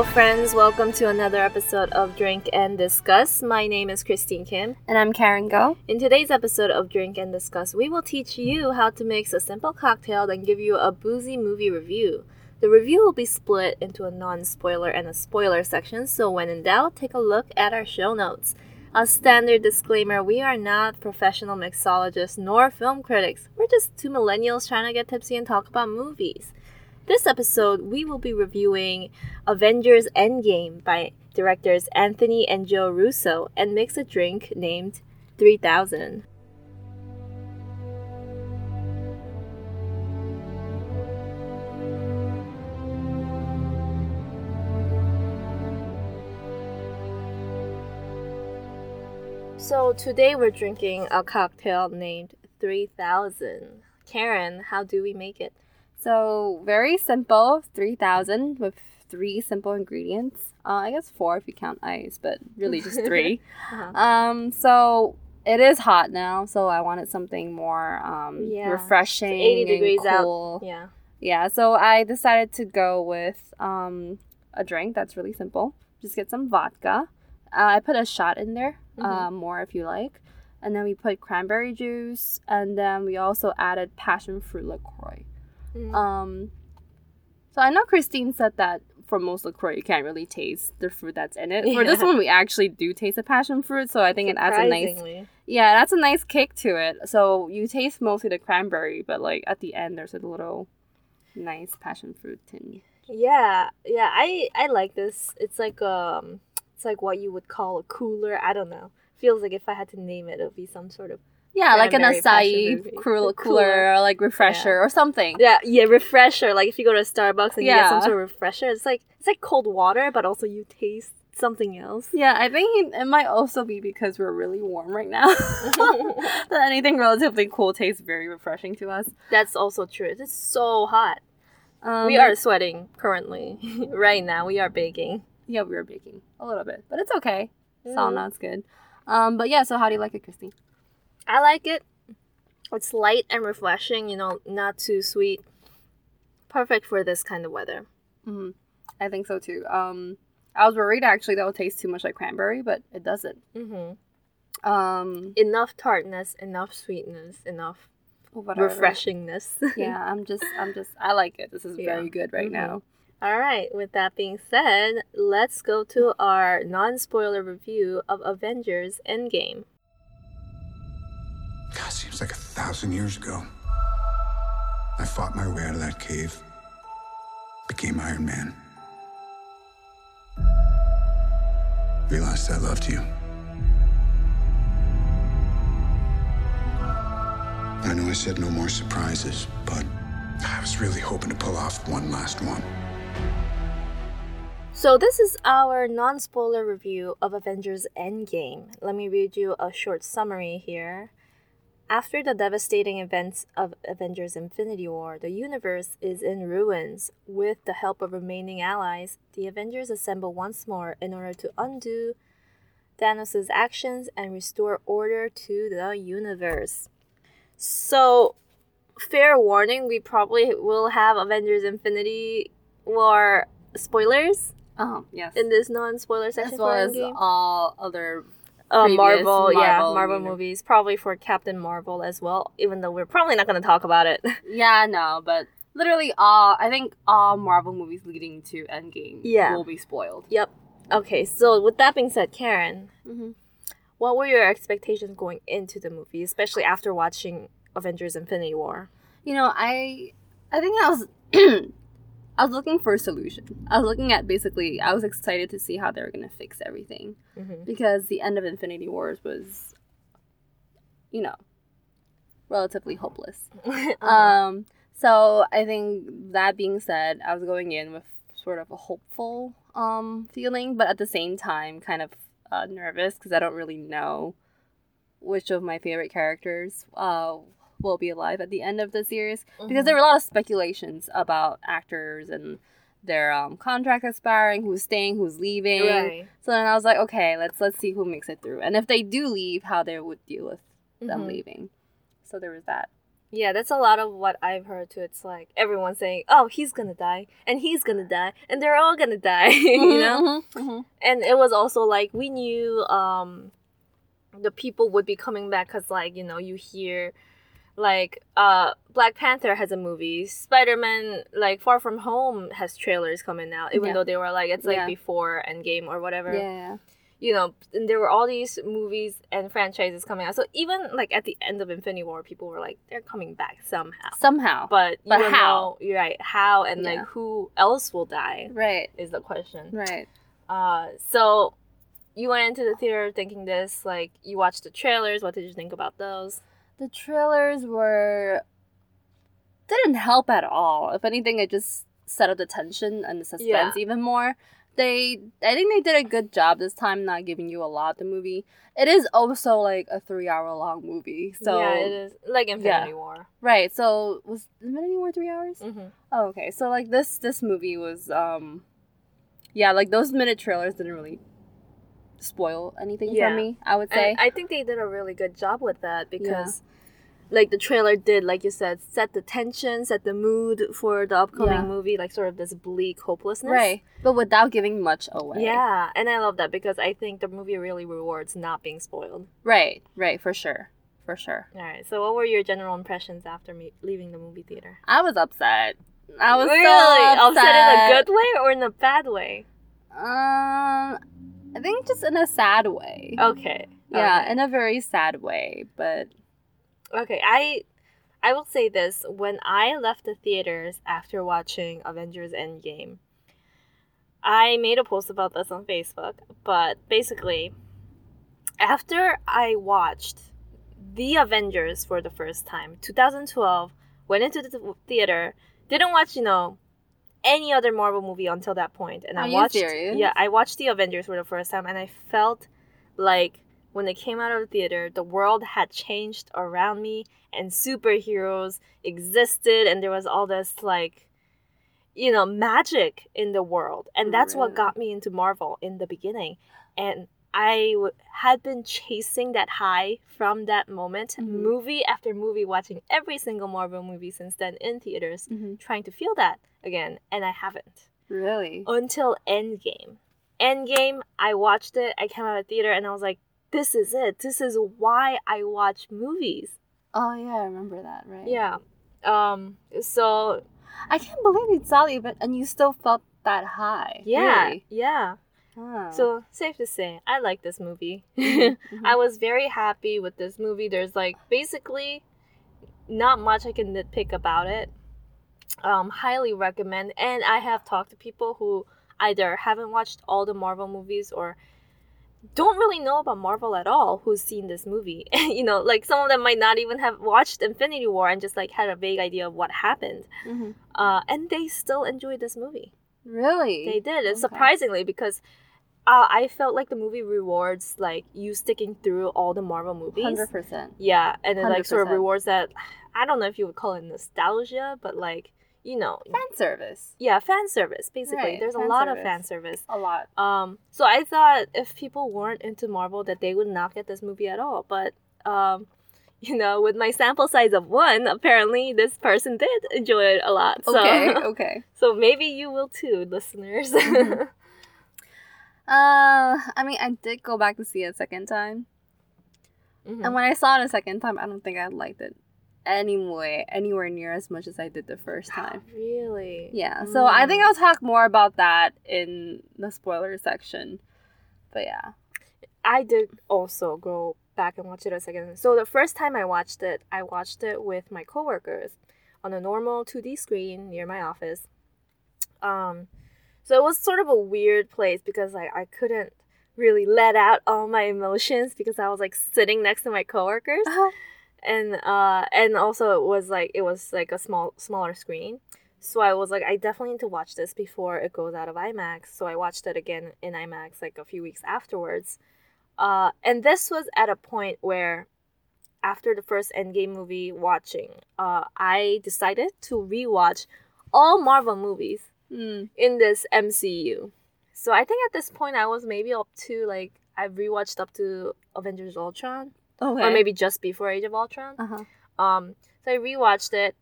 Hello, friends. Welcome to another episode of Drink and Discuss. My name is Christine Kim. And I'm Karen Go. In today's episode of Drink and Discuss, we will teach you how to mix a simple cocktail and give you a boozy movie review. The review will be split into a non spoiler and a spoiler section, so when in doubt, take a look at our show notes. A standard disclaimer we are not professional mixologists nor film critics. We're just two millennials trying to get tipsy and talk about movies. This episode, we will be reviewing Avengers Endgame by directors Anthony and Joe Russo and mix a drink named 3000. So today we're drinking a cocktail named 3000. Karen, how do we make it? So, very simple 3000 with three simple ingredients. Uh, I guess four if you count ice, but really just 3 Uh-huh. Um, so it is hot now, so I wanted something more um, Yeah. refreshing. 80 and degrees out. cool. Yeah. Yeah, so I decided to go with um, a drink that's really simple. Just get some vodka. Uh, I put a shot in there, Mhm. uh, more if you like. And then we put cranberry juice, and then we also added passion fruit LaCroix. Mm. Um, so I know Christine said that for most LaCroix, you can't really taste the fruit that's in it. For this one, we actually do taste the passion fruit, so I think it adds a nice yeah, that's a nice kick to it. So you taste mostly the cranberry, but like at the end, there's a little nice passion fruit tinge. Yeah, yeah, I I like this. It's like um, it's like what you would call a cooler. I don't know. Feels like if I had to name it, it would be some sort of Yeah, like an acai cooler, Cooler. or like refresher or something. yeah, yeah, refresher. Like if you go to Starbucks and you get some sort of refresher, it's like it's like cold water, but also you taste something else. Yeah, I think it might also be because we're really warm right now. that anything relatively cool tastes very refreshing to us. That's also true. It's so hot. Um, we are sweating currently. right now, we are baking. Yeah, we are baking a little bit, but it's okay. Mm. Sauna's good. Um, but yeah, so how do you like it, Christine? I like it. It's light and refreshing. You know, not too sweet. Perfect for this kind of weather. hmm I think so too. Um, I was worried actually that it would taste too much like cranberry, but it doesn't. Mm-hmm. Um, enough tartness, enough sweetness, enough whatever. refreshingness. yeah, I'm just, I'm just, I like it. This is Yeah. very good right Mhm. now. All right, with that being said, let's go to our non spoiler review of Avengers Endgame. God, seems like a thousand years ago. I fought my way out of that cave, became Iron Man. Realized I loved you. I know I said no more surprises, but I was really hoping to pull off one last one. So, this is our non spoiler review of Avengers Endgame. Let me read you a short summary here. After the devastating events of Avengers Infinity War, the universe is in ruins. With the help of remaining allies, the Avengers assemble once more in order to undo Thanos' actions and restore order to the universe. So, fair warning, we probably will have Avengers Infinity War spoilers Um, yes. in this non-spoiler section as well as all other. Uh, previous Marvel, yeah, Marvel Marvel uni- movies, probably for Captain Marvel as well. Even though we're probably not going to talk about it. Yeah, no, but literally all. I think all Marvel movies leading to Endgame Yeah. will be spoiled. yep. Okay, so with that being said, Karen, Mm-hmm. what were your expectations going into the movie, especially after watching Avengers: Infinity War? You know, I, I think I was. I was looking for a solution. I was looking at basically, I was excited to see how they were going to fix everything. Mm-hmm. because the end of Infinity Wars was, you know, relatively hopeless. Uh-huh. Um, so I think that being said, I was going in with sort of a hopeful um feeling, but at the same time, kind of uh, nervous because I don't really know which of my favorite characters uh will be alive at the end of the series because there were a lot of speculations about actors and their um, contract expiring, who's staying, who's leaving. right. So then I was like, okay, let's let's see who makes it through, and if they do leave, how they would deal with them Mhm. leaving. So there was that. Yeah, that's a lot of what I've heard too. It's like everyone saying, "Oh, he's gonna die, and he's gonna die, and they're all gonna die," you know. Mhm, mhm. And it was also like we knew um, the people would be coming back because, like, you know, you hear like uh Black Panther has a movie, Spider Man like Far From Home has trailers coming out, even Yeah. though they were like it's like Yeah. before Endgame or whatever Yeah. you know, and there were all these movies and franchises coming out. So even like at the end of Infinity War, people were like, they're coming back somehow. Somehow. But But how? know, right? How and Yeah. like who else will die right. is the question. Right. Uh, so you went into the theater thinking this, like you watched the trailers. What did you think about those? The trailers were didn't help at all. If anything, it just set up the tension and the suspense even more. They, I think they did a good job this time, not giving you a lot of the movie. It is also like a three-hour-long movie, so yeah, it is like Infinity War. right. So was Infinity War three hours? Mm-hmm. Oh, okay. So like this this movie was um yeah, like those minute trailers didn't really spoil anything Yeah. for me, I would say. And I think they did a really good job with that because, like, the trailer did, like you said, set the tension, set the mood for the upcoming Yeah. movie, like sort of this bleak hopelessness. right. But without giving much away. Yeah, and I love that because I think the movie really rewards not being spoiled. Right, right, for sure. For sure. All right. So, what were your general impressions after me leaving the movie theater? I was upset. I was really so upset. upset in a good way or in a bad way? Um I think just in a sad way. Okay. Yeah, Okay. in a very sad way, but Okay, I I will say this, when I left the theaters after watching Avengers Endgame, I made a post about this on Facebook, but basically after I watched The Avengers for the first time, 2012, went into the theater, didn't watch, you know, any other Marvel movie until that point, and Are I watched yeah, I watched The Avengers for the first time and I felt like when it came out of the theater, the world had changed around me and superheroes existed and there was all this like you know, magic in the world. And that's what got me into Marvel in the beginning. And I w- had been chasing that high from that moment, Mhm. movie after movie, watching every single Marvel movie since then in theaters, Mhm. trying to feel that again, and I haven't really. until Endgame. Endgame, I watched it, I came out of theater, and I was like, this is it. This is why I watch movies. Oh yeah, I remember that, right? Yeah. Um. So I can't believe saw the event and you still felt that high. yeah, Really? yeah. Huh. So safe to say, I like this movie. Mhm, I was very happy with this movie. There's like basically not much I can nitpick about it. Um, highly recommend. And I have talked to people who either haven't watched all the Marvel movies or don't really know about Marvel at all who's seen this movie. you know, like some of them might not even have watched Infinity War and just like had a vague idea of what happened. Mhm. Uh, and they still enjoyed this movie. Really? They did, and Okay. surprisingly, because uh, I felt like the movie rewards like you sticking through all the Marvel movies. Hundred percent. Yeah, and it like sort of rewards that. I don't know if you would call it nostalgia, but like you know, Fan service. yeah, fan service. Basically, Right, there's a lot of fan service. A lot. Um, so I thought if people weren't into Marvel, that they would not get this movie at all. But um, you know, with my sample size of one, apparently this person did enjoy it a lot. So Okay. okay. so maybe you will too, listeners. Mhm. Uh, I mean, I did go back to see it a second time, Mhm. and when I saw it a second time, I don't think I liked it anyway, anywhere near as much as I did the first time. Really? Yeah. So I think Mm. I'll talk more about that in the spoiler section. But yeah. I did also go back and watch it a second. So the first time I watched it, I watched it with my coworkers on a normal 2D screen near my office. Um, so it was sort of a weird place because like I couldn't really let out all my emotions because I was like sitting next to my coworkers and uh and also it was like it was like a small smaller screen. So i was like i definitely need to watch this before it goes out of imax. So i watched it again in imax like a few weeks afterwards. Uh and this was at a point where after the first endgame movie watching uh i decided to rewatch all marvel movies Mm. in this mcu so i think at this point i was maybe up to like i've rewatched up to avengers ultron Okay. or maybe just before age of ultron Uh huh. um, So I rewatched it,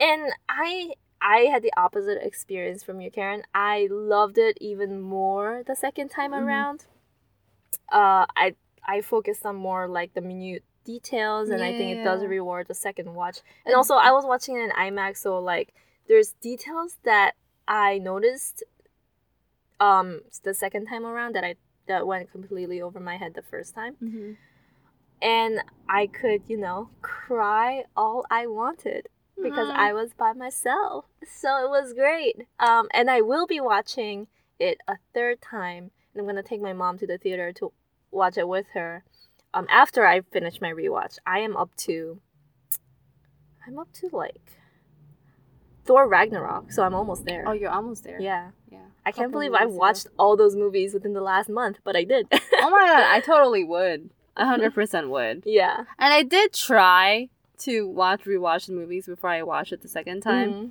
and I I had the opposite experience from you, Karen. I loved it even more the second time Mhm. around. Uh, I I focused on more like the minute details, and I think it does reward the second watch. And also, I was watching it in IMAX, so like there's details that I noticed um the second time around that I that went completely over my head the first time Mm-hmm. And I could, you know, cry all I wanted because Mhm. I was by myself. So it was great. Um, and I will be watching it a third time, and I'm gonna take my mom to the theater to watch it with her. Um, after I finish my rewatch, I am up to. I'm up to like. Thor Ragnarok, so I'm almost there. Oh, you're almost there. yeah. Yeah. I can't believe I to watched all those movies within the last month, but I did. oh my god, I totally would. A hundred percent would. yeah. And I did try to watch rewatch the movies before I watched it the second time. Mhm.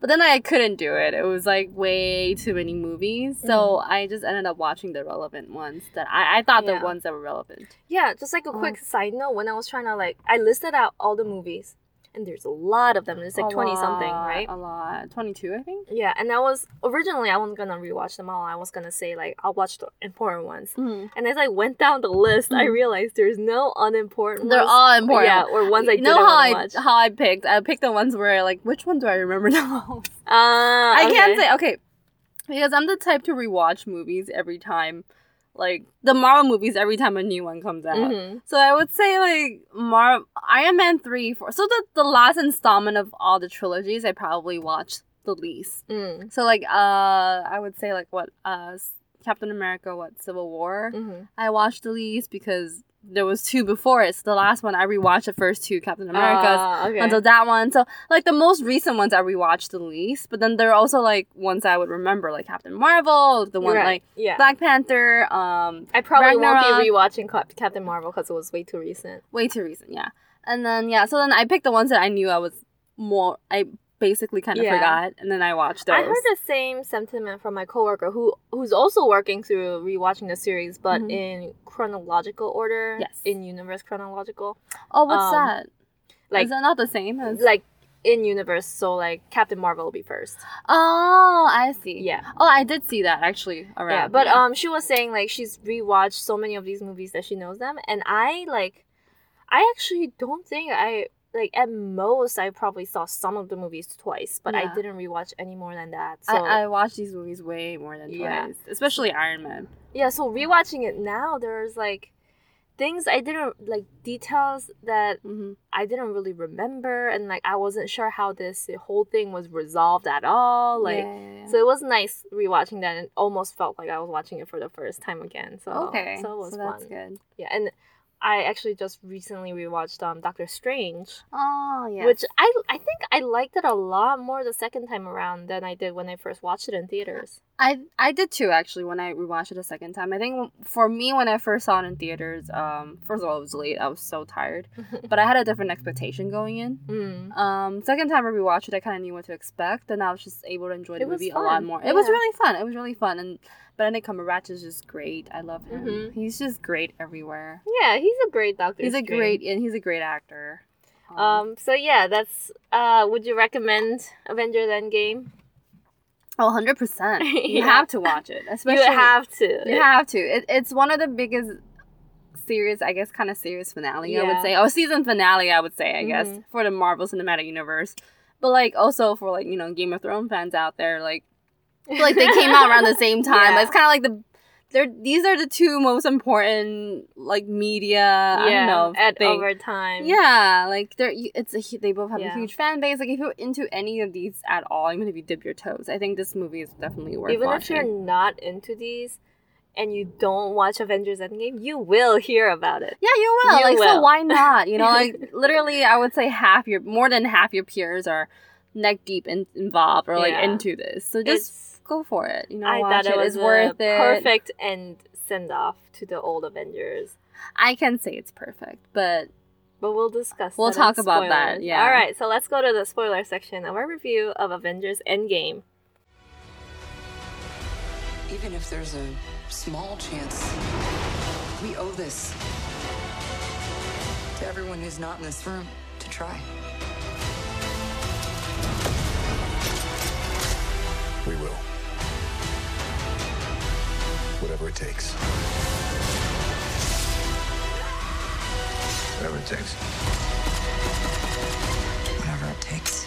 But then I couldn't do it. It was like way too many movies. So I just ended up watching the relevant ones that I, I thought Yeah. the ones that were relevant. Yeah, just like a Oh. quick side note, when I was trying to like, I listed out all the movies, and there's a lot of them. There's like A twenty something, right? A lot. 22, I think. Yeah, and I was originally I wasn't gonna rewatch them all. I was gonna say like I'll watch the important ones. Mm. And as I went down the list, I Mhm. realized there's no unimportant. They're ones. all important. Yeah, or ones I you didn't know how I watch. how I picked? I picked the ones where like which one do I remember the most? Uh, I can't say okay because I'm the type to rewatch movies every time, like the Marvel movies every time a new one comes out. Mhm. So I would say like Mar Iron Man three four. So the the last installment of all the trilogies I probably watched the least. Mm. So like uh I would say like what uh Captain America what Civil War Mhm. I watched the least because there was two before it. So the last one I rewatched the first two Captain Americas Ah, okay. until that one. So like the most recent ones I rewatched the least, but then there are also like ones I would remember like Captain Marvel, the one Right, like yeah. Black Panther, um I probably won't be rewatching Cap- Captain Marvel because it was way too recent. way too recent, yeah. And then yeah, so then I picked the ones that I knew I was more I basically kind of Yeah. forgot and then I watched those. I heard the same sentiment from my coworker who who's also working through rewatching the series, but Mhm. in chronological order. Yes. In universe chronological, oh, what's um, that? like Is that not the same as like in universe. So like Captain Marvel will be first. Oh, I see. Yeah. Oh, I did see that actually around. Yeah, but um, she was saying like she's rewatched so many of these movies that she knows them, and I like, I actually don't think I like at most I probably saw some of the movies twice, but I didn't rewatch any more than that. So I, I watched these movies way more than Yeah. twice, especially Iron Man. yeah, so rewatching it now, there's like things I didn't like details that hmm I didn't really remember, and like I wasn't sure how this whole thing was resolved at all. Like. yeah, yeah, yeah. So it was nice rewatching that, and it almost felt like I was watching it for the first time again. So okay, so it was that's fun. good. Yeah, and I actually just recently rewatched um Doctor Strange, Oh yeah, which I I think I liked it a lot more the second time around than I did when I first watched it in theaters. I I did too actually when I rewatched it a second time. I think for me when I first saw it in theaters, um, first of all it was late. I was so tired, but I had a different expectation going in. mm. Um, second time I rewatched it, I kind of knew what to expect, and I was just able to enjoy the It movie a lot more. It was yeah. really fun. It was really fun, and Benedict Cumberbatch is just great. I love him. Mhm. He's just great everywhere. Yeah, he's a great Doctor. He's a great and he's a great actor. Um. So yeah, that's. Uh. Would you recommend Avengers Endgame? oh, 100 percent. You Yeah. have to watch it, especially you have to. You have to. It, it's one of the biggest serious, I guess, kind of serious finale. I would say, oh, season finale. I would say, I guess, Mhm. for the Marvel Cinematic Universe, but like also for like you know Game of Thrones fans out there, like like they came out around the same time. Yeah. It's kind of like the. They're, these are the two most important like media I don't know at thing. over time. Yeah, like they're it's a they both have Yeah. a huge fan base. Like if you're into any of these at all, even if you dip your toes, I think this movie is definitely worth watching. Even if you're not into these, and you don't watch Avengers Endgame, you will hear about it. Yeah, you will. You like so why not? You know, like literally I would say half your more than half your peers are neck deep in, involved or like Yeah. into this. So just It's- go for it. You know, I watch thought it it. was worth a it. perfect end send off to the old Avengers. I can say it's perfect, but But we'll discuss. We'll that talk about that, yeah. All right, so let's go to the spoiler section of our review of Avengers Endgame. Even if there's a small chance, we owe this to everyone who's not in this room to try. We will. Whatever it takes. Whatever it takes. Whatever it takes.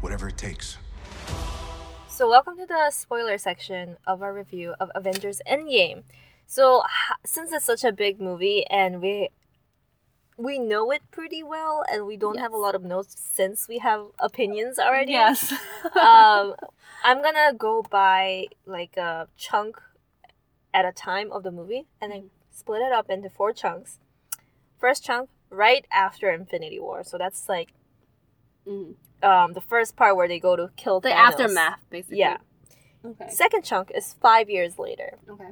Whatever it takes. So, welcome to the spoiler section of our review of Avengers Endgame. So, since it's such a big movie and we we know it pretty well and we don't have a lot of notes since we have opinions already. Yes. um, I'm gonna go by like a chunk at a time of the movie and then split it up into four chunks. First chunk, right after Infinity War. So that's like Mhm. um, the first part where they go to kill The Thanos. aftermath, basically. Yeah. Okay. Second chunk is five years later. Okay.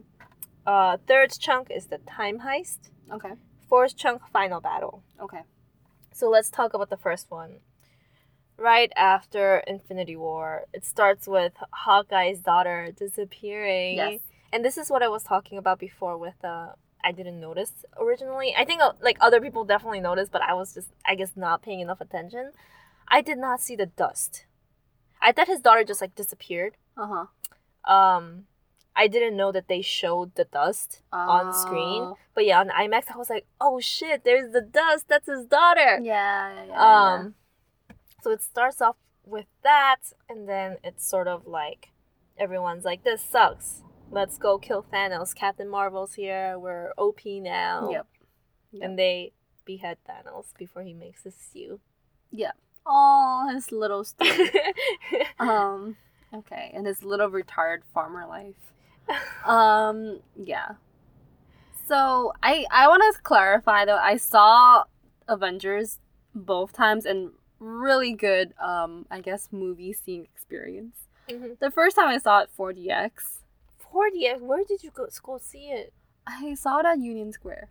Uh, third chunk is the time heist. Okay. Fourth chunk, final battle. Okay. So let's talk about the first one. Right after Infinity War, it starts with Hawkeye's daughter disappearing. Yes. And this is what I was talking about before with uh I didn't notice originally. I think uh, like other people definitely noticed, but I was just I guess not paying enough attention. I did not see the dust. I thought his daughter just like disappeared. Uh huh. Um I didn't know that they showed the dust on screen. Oh. But yeah, on IMAX I was like, "Oh shit, there's the dust. That's his daughter." Yeah. yeah, yeah, Um, so it starts off with that, and then it's sort of like everyone's like, "This sucks. Let's go kill Thanos. Captain Marvel's here. We're OP now." Yep. Yep. And they behead Thanos before he makes his stew. Yeah. Oh, his little story. um. Okay, and his little retired farmer life. Um. Yeah. So I I want to clarify though. I saw Avengers both times and really good. Um. I guess movie seeing experience. Mhm. The first time I saw it 4DX. 40x. Where did you go, go see it? I saw it at Union Square.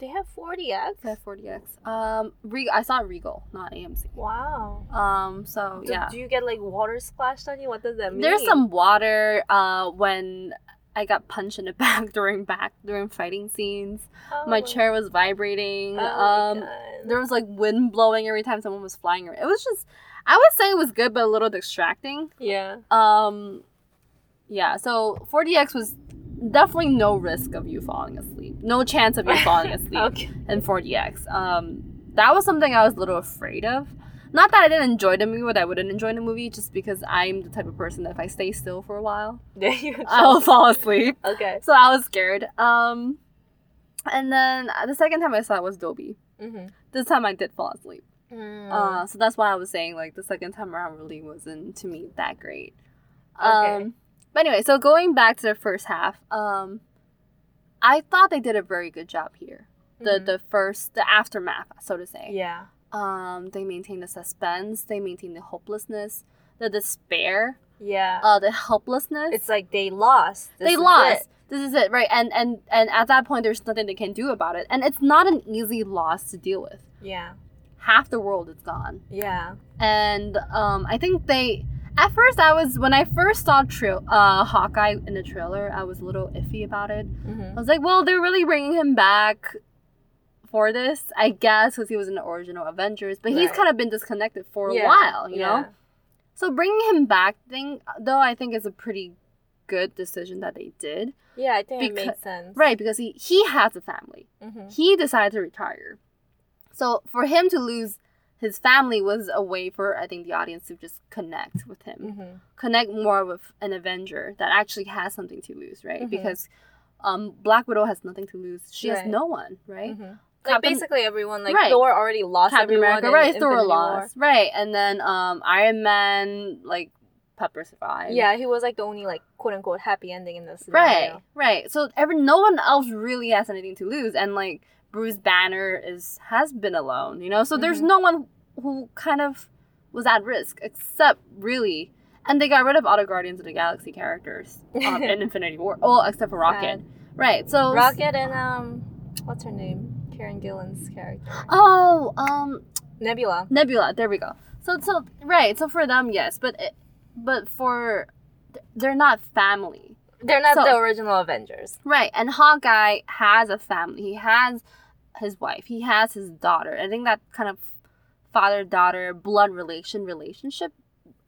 They have 4DX. At 4DX. Um. Re- I saw Regal, not AMC. Wow. Um. So Do, yeah. do you get like water splashed on you? What does that mean? There's some water uh, when I got punched in the back during back during fighting scenes. Oh My chair was vibrating. Oh um, there was like wind blowing every time someone was flying. It was just, I would say it was good, but a little distracting. Yeah. Um, yeah. So 4DX was definitely no risk of you falling asleep. No chance of you falling asleep Okay. in 4DX. Um, that was something I was a little afraid of. Not that I didn't enjoy the movie, but I wouldn't enjoy the movie just because I'm the type of person that if I stay still for a while, There you go. I'll fall asleep. Okay. So I was scared. Um, and then the second time I saw it was Dolby. Mm-hmm. This time I did fall asleep. Mm. Uh, so that's why I was saying like the second time around really wasn't to me that great. Okay. But anyway, so going back to the first half, um, I thought they did a very good job here. The Mhm. the first the aftermath, so to say. yeah. Um, they maintain the suspense. They maintain the hopelessness, the despair, Yeah. uh, the helplessness. it's like they lost. This they lost. it. This is it, right? And and and at that point, there's nothing they can do about it, and it's not an easy loss to deal with. Yeah. Half the world is gone, Yeah. and um, I think they. At first, I was when I first saw uh, Hawkeye in the trailer, I was a little iffy about it. Mm-hmm. I was like, well, they're really bringing him back for this, I guess, because he was in the original Avengers, but he's kind of been disconnected for Yeah, a while, you yeah. know. So bringing him back, thing though, I think is a pretty good decision that they did, Yeah, I think it Becau- makes sense. right? Because he he has a family. Mm-hmm. He decided to retire, so for him to lose his family was a way for I think the audience to just connect with him, Mm-hmm. connect more with an Avenger that actually has something to lose, right? Mhm. Because um, Black Widow has nothing to lose. She has no one, right? Mm-hmm. Like Captain- basically everyone, like Right. Thor already lost Captain everyone. America, in right? Thor Infinity lost, right? And then um, Iron Man, like Pepper survived. Yeah, he was like the only like quote unquote happy ending in this. right, scenario. right. So every no one else really has anything to lose, and like Bruce Banner is has been alone, you know. So there's Mhm. no one who kind of was at risk except really. And they got rid of all the Guardians of the Galaxy characters um, in Infinity War. Oh, except for Rocket. Right. So Rocket and um, what's her name? Karen Gillan's character. Oh, um, Nebula. Nebula. There we go. So so right. So for them, yes, but it, but for they're not family. They're not So- the original Avengers. Right. And Hawkeye has a family. He has his wife. He has his daughter. I think that kind of father daughter blood relation relationship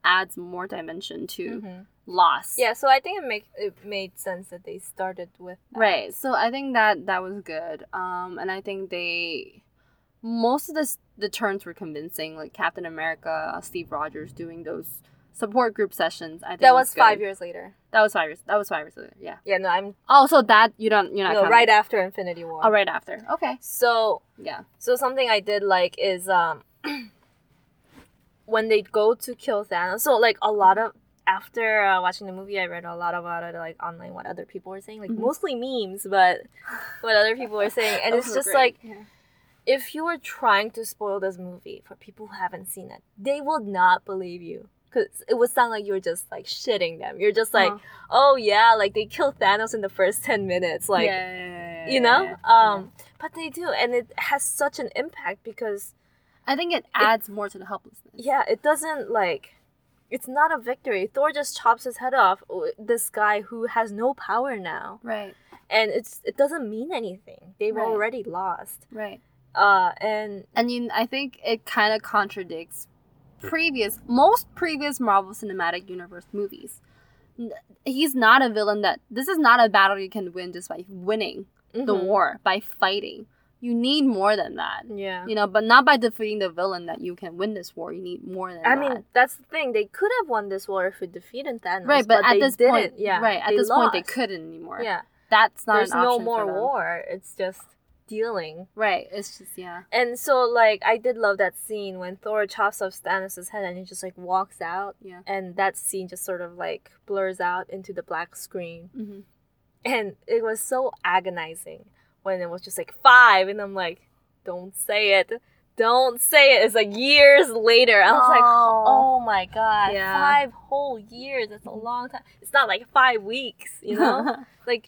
adds more dimension to loss. Yeah, so I think it make it made sense that they started with that. Right. So I think that that was good. Um, and I think they most of this the turns were convincing. Like Captain America, Steve Rogers doing those support group sessions. I think That was five good. years later. That was five years. That was five years later. Yeah. Yeah, no, I'm Oh, so that you don't you're not no, right after Infinity War. Oh, right after. Okay. So Yeah. so something I did like is um when they go to kill Thanos. So like a lot of after uh, watching the movie, I read a lot about it like online what other people were saying, like Mhm. mostly memes, but what other people were saying, and it's just great. like Yeah. if you are trying to spoil this movie for people who haven't seen it, they will not believe you. Cause it would sound like you're just like shitting them. You're just like, Uh-huh. oh yeah, like they killed Thanos in the first ten minutes, like Yeah, yeah, yeah, yeah, you know. yeah, Um, but they do, and it has such an impact because I think it adds more to the helplessness. yeah, it doesn't like, it's not a victory. Thor just chops his head off. This guy who has no power now, Right. and it's it doesn't mean anything. They've Right. already lost. Right. Uh, and And you, I think it kind of contradicts previous, most previous Marvel Cinematic Universe movies. He's not a villain that. This is not a battle you can win just by winning the Mhm. war, by fighting. You need more than that. yeah. You know, but not by defeating the villain that you can win this war. You need more than I that. mean, that's the thing. They could have won this war if it defeated Thanos. right, but, at they this didn't. point, yeah, right, at this point they couldn't anymore. Yeah, that's not there's no more war. It's just dealing. Right, it's just yeah. And so, like, I did love that scene when Thor chops off Thanos' head and he just like walks out, Yeah. and that scene just sort of like blurs out into the black screen, hmm and it was so agonizing when it was just like five, and I'm like, don't say it. Don't say it. It's like years later. I was like, Oh. oh my god, Yeah. five whole years. That's a long time. It's not like five weeks, you know? like,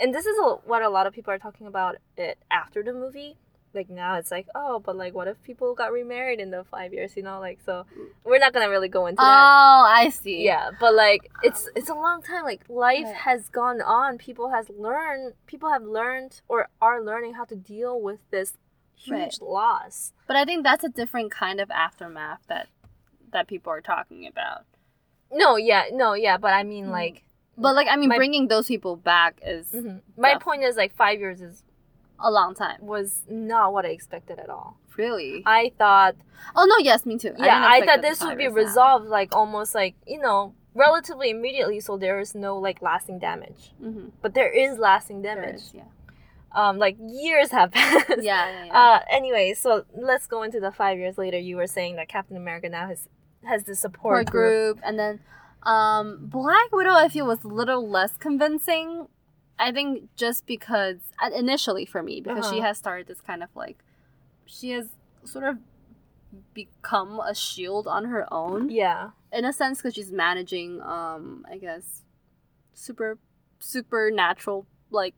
and this is a, what a lot of people are talking about it after the movie. Like now, it's like, oh, but like, what if people got remarried in the five years? You know, like, so we're not gonna really go into that. oh. I see. Yeah, but like, it's it's a long time. Like, life Right. has gone on. People has learned. People have learned or are learning how to deal with this huge Right. loss. But I think that's a different kind of aftermath that that people are talking about. No, yeah, no, yeah, but I mean, Mm. like, But like I mean, My- bringing those people back is mhm. my point is like five years is a long time. was not what I expected at all. Really? I thought oh no, yes, me too. yeah, didn't I, thought this would be years now. resolved like almost like you know relatively immediately, so there is no like lasting damage. Mhm. But there is lasting damage. is, yeah. Um, like years have passed. Yeah, yeah, yeah. Uh, anyway, so let's go into the five years later. You were saying that Captain America now has has the support, support group, and then um, Black Widow. I feel was a little less convincing. I think just because uh, initially for me because she Uh-huh. has started this kind of like she has sort of become a shield on her own Yeah. in a sense because she's managing um I guess super supernatural like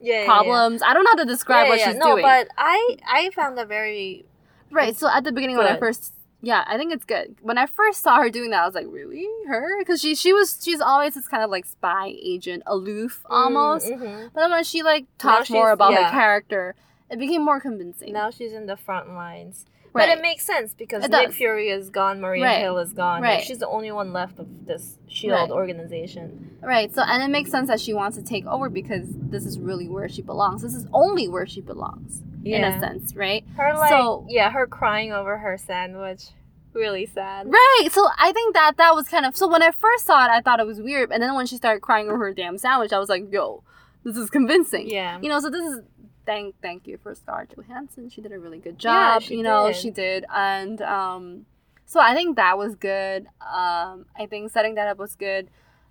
Yeah. yeah, yeah. problems. I don't know how to describe Yeah, what yeah, she's no, doing. but I I found that very Right. So at the beginning when I first yeah, I think it's good. When I first saw her doing that, I was like, really her? Because she she was she's always this kind of like spy agent, aloof almost. Mhm. But then when she like talked more about yeah. her character, it became more convincing. Now she's in the front lines. right. But it makes sense because It Nick does. Fury is gone, Maria Right. Hill is gone. Like, Right. she's the only one left of this Shield Right. organization. right. So and it makes sense that she wants to take over because this is really where she belongs. This is only where she belongs in a sense, right? Her like So- yeah, her crying over her sandwich, really sad. Right. So I think that that was kind of so when I first saw it, I thought it was weird, and then when she started crying over her damn sandwich, I was like, "Yo, this is convincing." Yeah. You know, so this is thank thank you for Scarlett Johansson. She did a really good Yeah, job. she you know, did. she did, and um, so I think that was good. Um, I think setting that up was good.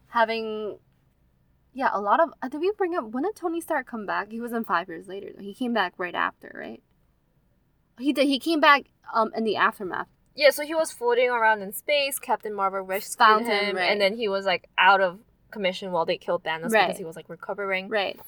Having. Yeah, a lot of. Uh, did we bring up when did Tony Stark come back? He wasn't five years later. Though. He came back right after, right? He did. He came back um in the aftermath. Yeah, so he was floating around in space. Captain Marvel rescued Found him, right. and then he was like out of commission while they killed Thanos Right. because he was like recovering. Right.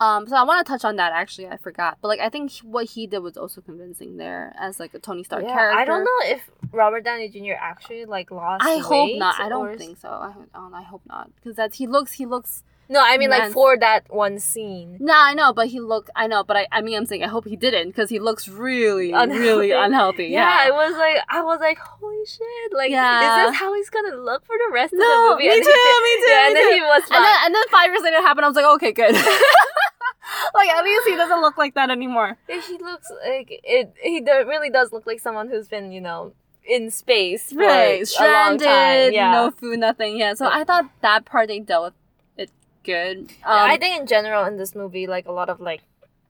Um, so I want to touch on that. Actually, I forgot, but like I think what he did was also convincing there as like a Tony Stark Yeah, character. I don't know if Robert Downey Jr. actually like lost. I hope not. I don't s- think so. I, um, I hope not because that's he looks he looks. No, I mean like for that one scene. No, I know, but he looked. I know, but I. I mean, I'm saying I hope he didn't because he looks really, really unhealthy. Yeah, Yeah. it was like I was like, holy shit! Like, Yeah. is this how he's gonna look for the rest of the movie? me And too, did- me too, Yeah, me and then too. he was and then fine. and then five years later it happened. I was like, okay, good. like at least he doesn't look like that anymore. He looks like it. He really does look like someone who's been, you know, in space for Right, a long stranded, time. Yeah, no food, nothing. Yeah, so I thought that part they dealt with it good. Um, I think in general in this movie, like a lot of like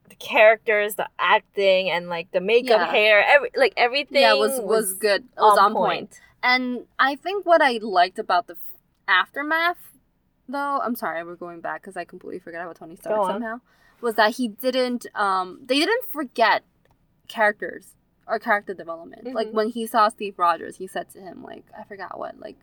the characters, the acting, and like the makeup, Yeah. hair, every like everything. yeah was was good. It was on point. And I think what I liked about the f- aftermath, though, I'm sorry, we're going back because I completely forgot about Tony Stark somehow, was that he didn't, um, they didn't forget characters or character development. Like Mhm. when he saw Steve Rogers, he said to him, like, I forgot what, like,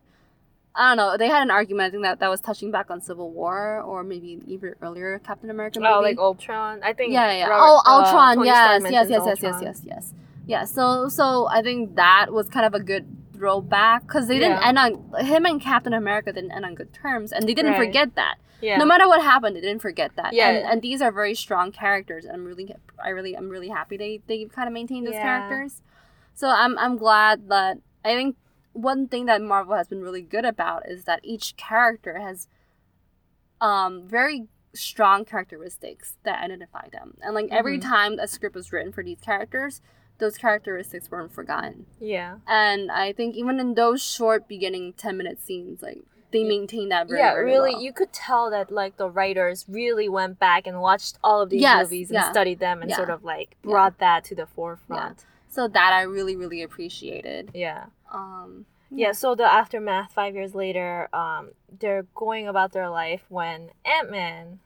I don't know. They had an argument. I think that that was touching back on Civil War or maybe even earlier Captain America movie. Oh, like Ultron. I think. Yeah, yeah. Robert- oh, uh, Ultron. Stark yes, yes, yes, yes, yes, yes, yes. Yeah. So, so I think that was kind of a good throwback because they didn't Yeah. end on him and Captain America didn't end on good terms, and they didn't Right. forget that. Yeah. No matter what happened, they didn't forget that. Yeah. And, and these are very strong characters, and I'm really, I really, I'm really happy they they kind of maintained those Yeah. characters. So I'm I'm glad that I think one thing that Marvel has been really good about is that each character has um very strong characteristics that identify them. And like every Mhm. time a script was written for these characters, those characteristics weren't forgotten. yeah. And I think even in those short beginning 10 minute scenes, like they maintain that very, yeah, very really, well. you could tell that like the writers really went back and watched all of these Yes, movies and yeah. studied them and Yeah. sort of like Yeah. brought that to the forefront. So that I really, really appreciated. Yeah. Um, yeah. So the aftermath, five years later, um, they're going about their life when Ant Man.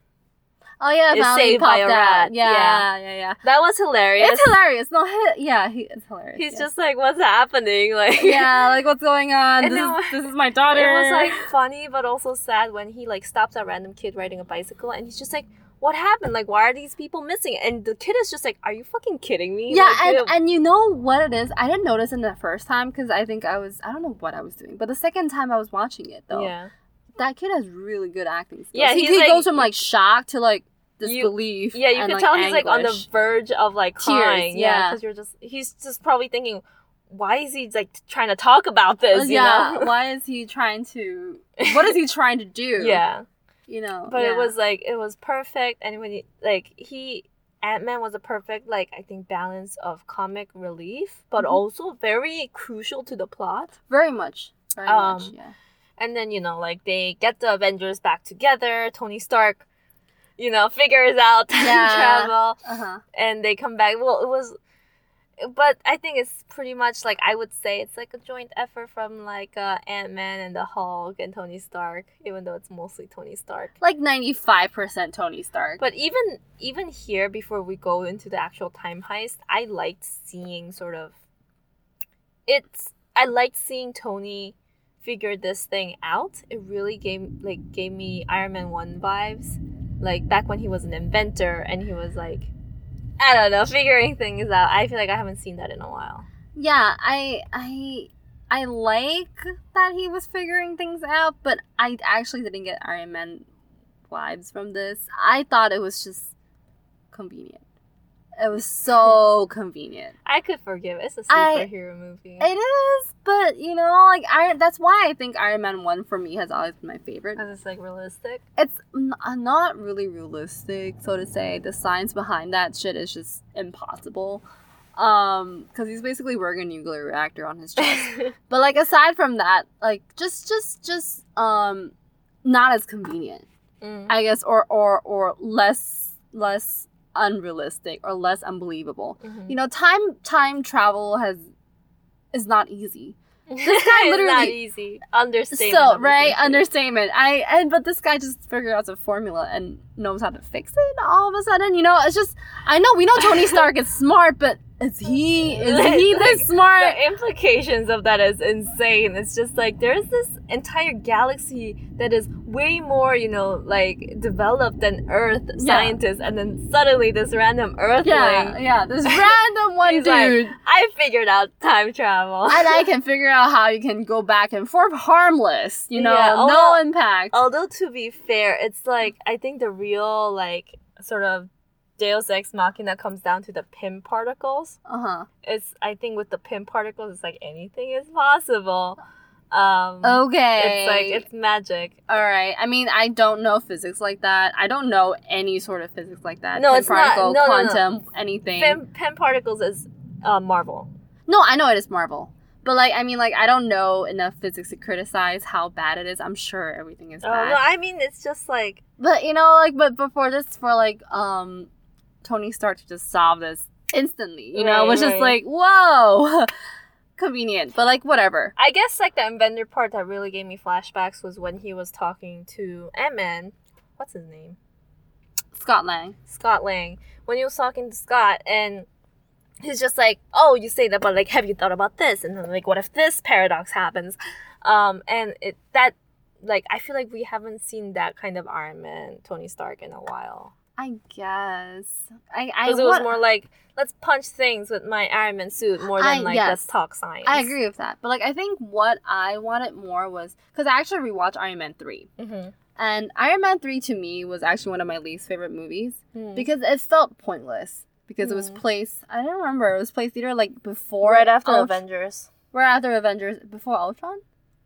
oh yeah, Is saved by a rat. Yeah, Yeah. yeah, yeah. That was hilarious. It's hilarious. No, he, yeah, he, it's hilarious. He's yeah. just like, what's happening? Like, yeah, like what's going on? This then- is, this is my daughter. It was like funny, but also sad when he like stops a random kid riding a bicycle, and he's just like, "What happened? Like, why are these people missing?" And the kid is just like, "Are you fucking kidding me?" yeah, Like, and, you know- and you know what it is? I didn't notice in the first time because I think I was I don't know what I was doing, but the second time I was watching it though, yeah, that kid has really good acting skills. Yeah, he, he like- goes from like shock to like You- disbelief. yeah. You and, can like, tell he's like on the verge of like crying. yeah, yeah. because you're just he's just probably thinking, "Why is he like trying to talk about this?" Uh, you yeah, know? why is he trying to? What is he trying to do? yeah. You know. But yeah. it was like it was perfect, and when he like he Ant Man was a perfect like I think balance of comic relief, but Mhm. also very crucial to the plot. very much, very Um, much. Yeah. And then you know like they get the Avengers back together. Tony Stark, you know, figures out time Yeah. travel, Uh huh. and they come back. Well, it was. But I think it's pretty much like I would say it's like a joint effort from like uh, Ant Man and the Hulk and Tony Stark, even though it's mostly Tony Stark. Like ninety five percent Tony Stark. But even even here, before we go into the actual time heist, I liked seeing sort of. It's I liked seeing Tony figure this thing out. It really gave like gave me Iron Man one vibes, like back when he was an inventor and he was like, I don't know, figuring things out. I feel like I haven't seen that in a while. yeah, I I I like that he was figuring things out, but I actually didn't get Iron Man vibes from this. I thought it was just convenient. It was so convenient. I could forgive. It's a superhero movie. It is, but you know, like Iron. that's why I think Iron Man 1 for me has always been my favorite. Because it's like realistic. It's n- uh, not really realistic, so to say. The science behind that shit is just impossible. Um, because he's basically working a nuclear reactor on his chest. but like aside from that, like just just just um not as convenient. Mm. I guess or or or less less unrealistic or less unbelievable. Mhm. You know, time time travel has is not easy. This guy it's not literally- easy. Understatement. so right understatement. I and but this guy just figured out the formula and knows how to fix it all of a sudden. You know, it's just I know we know Tony Stark is smart, but Is he is he like, this smart? The implications of that is insane. It's just like there's this entire galaxy that is way more, you know, like developed than Earth Yeah. scientists, and then suddenly this random Earthling, Yeah, yeah. This random one He's like, dude. I figured out time travel. and I can figure out how you can go back and forth harmless, you know, Yeah, no although- impact. Although to be fair, it's like I think the real like sort of Deus Ex Machina comes down to the Pym particles. Uh huh. It's I think with the Pym particles, it's like anything is possible. Um, Okay. It's like it's magic. all right. I mean, I don't know physics like that. I don't know any sort of physics like that. No, Pin it's not. particle, No, no, no. quantum, anything. Pym, Pym particles is uh, Marvel. No, I know it is Marvel. But like, I mean, like, I don't know enough physics to criticize how bad it is. I'm sure everything is Oh bad. no, I mean it's just like But you know, like, but before this, for like, um, Tony Stark to just solve this instantly, you know, Right, was just right. like, whoa, convenient. But like, whatever. I guess like the inventor part that really gave me flashbacks was when he was talking to Ant Man. What's his name? Scott Lang. Scott Lang. When he was talking to Scott and he's just like, "Oh, you say that, but like, have you thought about this?" And then like, what if this paradox happens? Um, and it that like I feel like we haven't seen that kind of Iron Man, Tony Stark in a while. I guess. I I Because it was want- more like, let's punch things with my Iron Man suit more than I- like yes. let's talk science. I agree with that. But like, I think what I wanted more was because I actually rewatched Iron Man three, Mm-hmm. and Iron Man three to me was actually one of my least favorite movies Mm. because it felt pointless. Because it was Mm. placed, I don't remember. It was placed either like before right after Ult- Avengers. right after Avengers, before Ultron.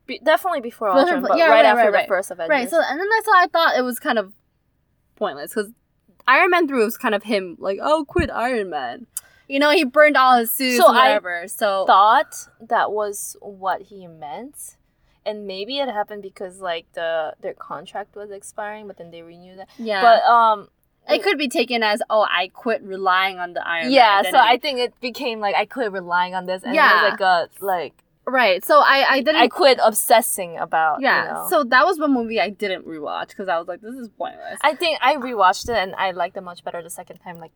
Be- definitely before Before- Ultron, but yeah, right, right, after right, the right. first Avengers. Right. So and then I so I thought it was kind of pointless because Iron Man three was kind of him like, oh, quit Iron Man. You know, he burned all his suits So and I whatever. so thought that was what he meant. And maybe it happened because like the their contract was expiring, but then they renewed it. yeah, But um it could be taken as, oh, I quit relying on the Iron yeah, Man. Yeah, so I think it became like I quit relying on this and Yeah. it was like a like right. So I I didn't I quit obsessing about yeah. you know. So that was one movie I didn't rewatch because I was like, this is pointless. I think I rewatched it and I liked it much better the second time. Like,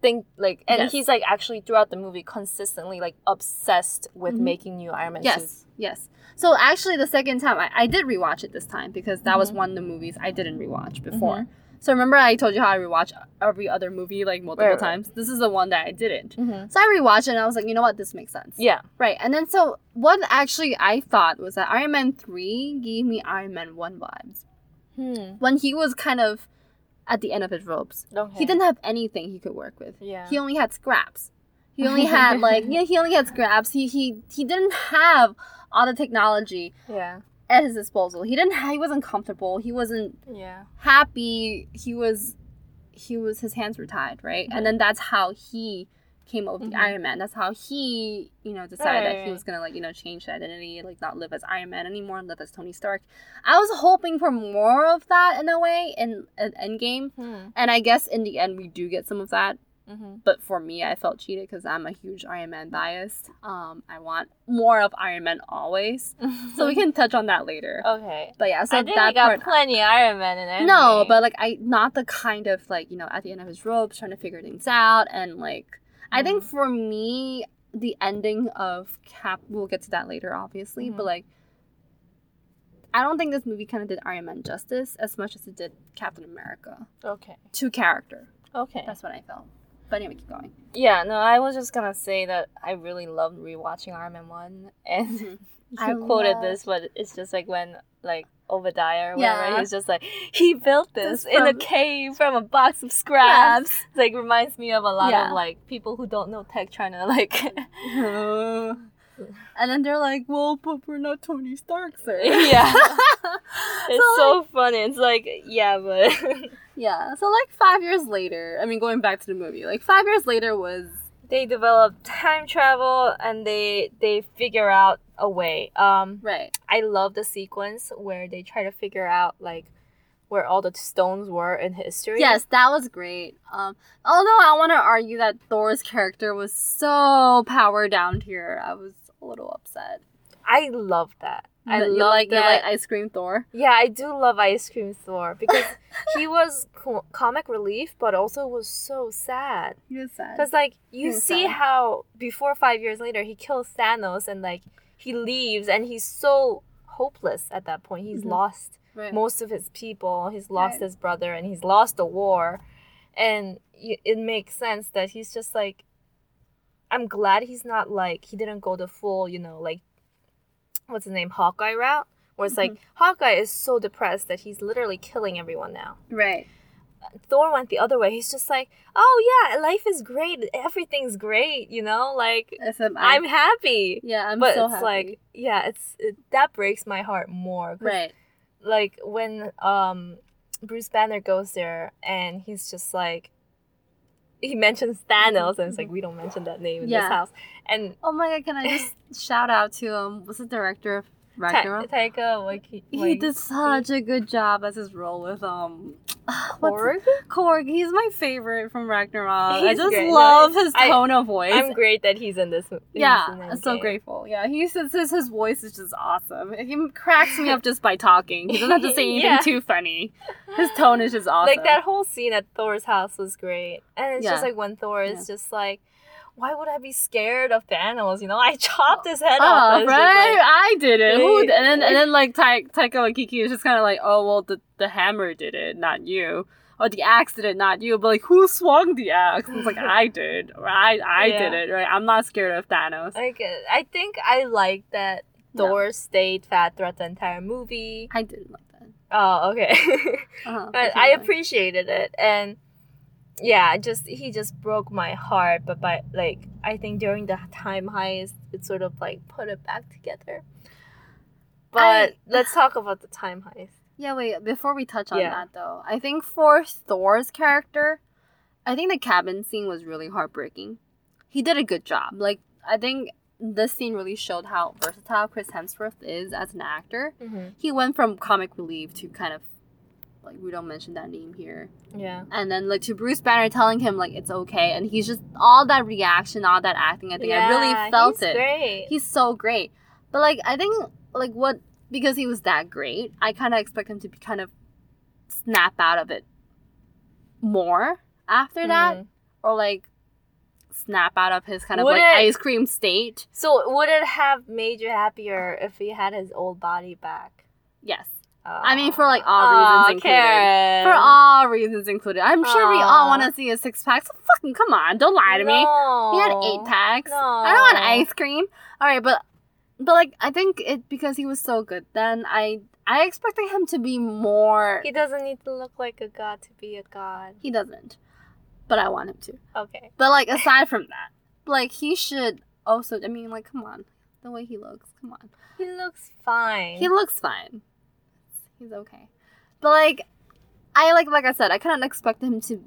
think like, and Yes. he's like actually throughout the movie consistently like obsessed with Mhm. making new Iron Man yes, suits. yes. So actually, the second time I, I did rewatch it this time because that was Mhm. one of the movies I didn't rewatch before. Mhm. So remember I told you how I rewatch every other movie like multiple Right, right. times. This is the one that I didn't. Mm-hmm. So I rewatched it and I was like, you know what, this makes sense. Yeah. Right. And then so what actually I thought was that Iron Man three gave me Iron Man one vibes Hmm. when he was kind of at the end of his ropes. Okay. He didn't have anything he could work with. Yeah. He only had scraps. He only had like yeah, he only had scraps. He he he didn't have all the technology yeah. At his disposal. He didn't he wasn't comfortable. He wasn't Yeah. happy. He was he was his hands were tied, right? And then that's how he came up with Mhm. the Iron Man. That's how he, you know, decided that Right. he was gonna like, you know, change the identity, like not live as Iron Man anymore and live as Tony Stark. I was hoping for more of that in a way in an Endgame. Hmm. And I guess in the end we do get some of that Mm-hmm. but for me i felt cheated because i'm a huge iron man biased um i want more of iron man always so we can touch on that later Okay. but yeah so I think that we got part plenty of Iron Man in it. no but like i not the kind of like you know at the end of his ropes trying to figure things out and like i think Mm-hmm. for me the ending of cap we'll get to that later obviously but Mhm. like i don't think this movie kind of did iron man justice as much as it did captain america Okay. to character Okay. that's what i felt but anyway keep going Yeah, no, I was just gonna say that I really loved rewatching Iron Man one, and Mhm. you I quoted love- this, but it's just like when like Obadiah or whatever, Yeah. he's just like he built this This in a cave from a box of scraps. It's, like reminds me of a lot Yeah. of like people who don't know tech trying to like and then they're like, "Well, but we're not Tony Stark, sir." Yeah. It's So, so funny. It's like yeah, but yeah. So like five years later, I mean, going back to the movie, like five years later was they develop time travel and they they figure out a way. Um right. I love the sequence where they try to figure out like where all the stones were in history. Yes, that was great. Um, although I want to argue that Thor's character was so power down here, I was a little upset. I love that. I You love like, that. like ice cream Thor. Yeah, I do love Ice Cream Thor because he was co- comic relief, but also was so sad. He is sad. Because like you see sad. how before five years later he kills Thanos and like he leaves and he's so hopeless at that point. He's Mhm. lost Right. most of his people. He's lost Right. his brother and he's lost the war, and y- it makes sense that he's just like. I'm glad he's not like he didn't go the full you know like, what's his name Hawkeye route. Where it's like Mm-hmm. Hawkeye is so depressed that he's literally killing everyone now. right. Thor went the other way. He's just like, oh yeah, life is great. Everything's great, you know. Like Except I'm happy. yeah, I'm but so it's happy. like, yeah, it's it, that breaks my heart more. right. Like when um Bruce Banner goes there and he's just like. He mentions Thanos, and it's like we don't mention that name in Yeah. this house. And Oh my god, can I just shout out to um what's the director of Ta- Ragnarok? Taika Waititi. he did such a good job as his role with um Korg? Korg. He's my favorite from Ragnarok. I just great. Love his I- tone of voice. I'm great that he's in this. he's in yeah, this so game. grateful. Yeah, he says his, his voice is just awesome. He cracks me up just by talking. He doesn't have to say anything Yeah. too funny. His tone is just awesome. Like that whole scene at Thor's house was great. And it's just like when Thor is Yeah. just like, why would I be scared of Thanos? You know, I chopped his head Oh, off. Right! like- I did it. Who? And then, and then, like Ta- Taika Waititi is just kind of like, oh well, the the hammer did it, not you. Or the axe did it, not you. But like, who swung the axe? It's like I did, or I I Yeah. did it. Right? I'm not scared of Thanos. like, uh, I think I like that No. Thor stayed fat throughout the entire movie. I didn't like that. Oh, okay. Uh-huh. but I appreciated it. And yeah, just he just broke my heart. But by like, I think during the time heist, it sort of like put it back together. But I- let's talk about the time heist. Yeah, wait. Before we touch on Yeah. that, though, I think for Thor's character, I think the cabin scene was really heartbreaking. He did a good job. Like, I think this scene really showed how versatile Chris Hemsworth is as an actor. Mm-hmm. He went from comic relief to kind of like we don't mention that name here, Yeah. and then like to Bruce Banner telling him like it's okay, and he's just all that reaction, all that acting. I think I really felt he's it. Great. He's so great. But like I think like what because he was that great, I kind of expect him to be kind of snap out of it more after that Mhm. or like snap out of his kind of Would like it- ice cream state. So would it have made you happier if he had his old body back? Yes. I mean, for, like, all reasons included. Karen. For all reasons included. I'm sure we all want to see a six pack. So fucking come on, don't lie to me. He had eight packs. I don't want ice cream. All right, but but like I think it because he was so good. Then I I expected him to be more. He doesn't need to look like a god to be a god. He doesn't, but I want him to. Okay. But like aside from that, like he should also. I mean, like come on, the way he looks. Come on, He looks fine. he looks fine. He's okay, but like I like like I said, I kind of expected him to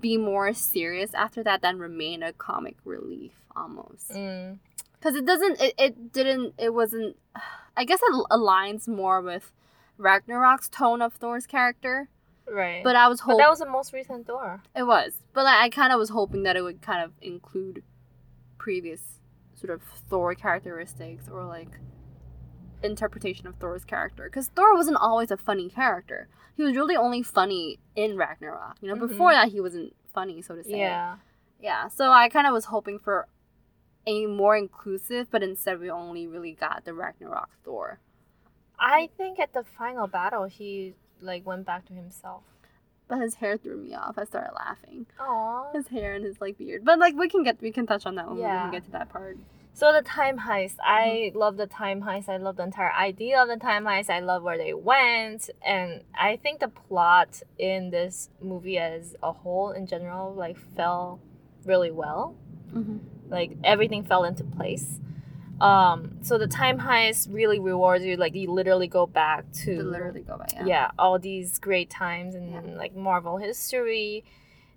be more serious after that than remain a comic relief almost. Mm. because it doesn't it, it didn't it wasn't i guess it aligns more with ragnarok's tone of thor's character Right. but i was But hoping that was the most recent Thor. it was but like, i kind of was hoping that it would kind of include previous sort of thor characteristics or like interpretation of thor's character because thor wasn't always a funny character he was really only funny in ragnarok you know Mhm. before that he wasn't funny so to say Yeah. yeah, so I kind of was hoping for a more inclusive, but instead we only really got the Ragnarok Thor. I think at the final battle he like went back to himself. But his hair threw me off. I started laughing. Aww. His hair and his like beard. But like we can get we can touch on that when Yeah. we get to that part. So the time heist, I Mm-hmm. love the time heist. I love the entire idea of the time heist. I love where they went, and I think the plot in this movie as a whole, in general, like fell really well. Mm-hmm. Like everything fell into place. Um, so the time heist really rewards you. Like you literally go back to To literally go back. Yeah. yeah. all these great times in Yeah. like Marvel history.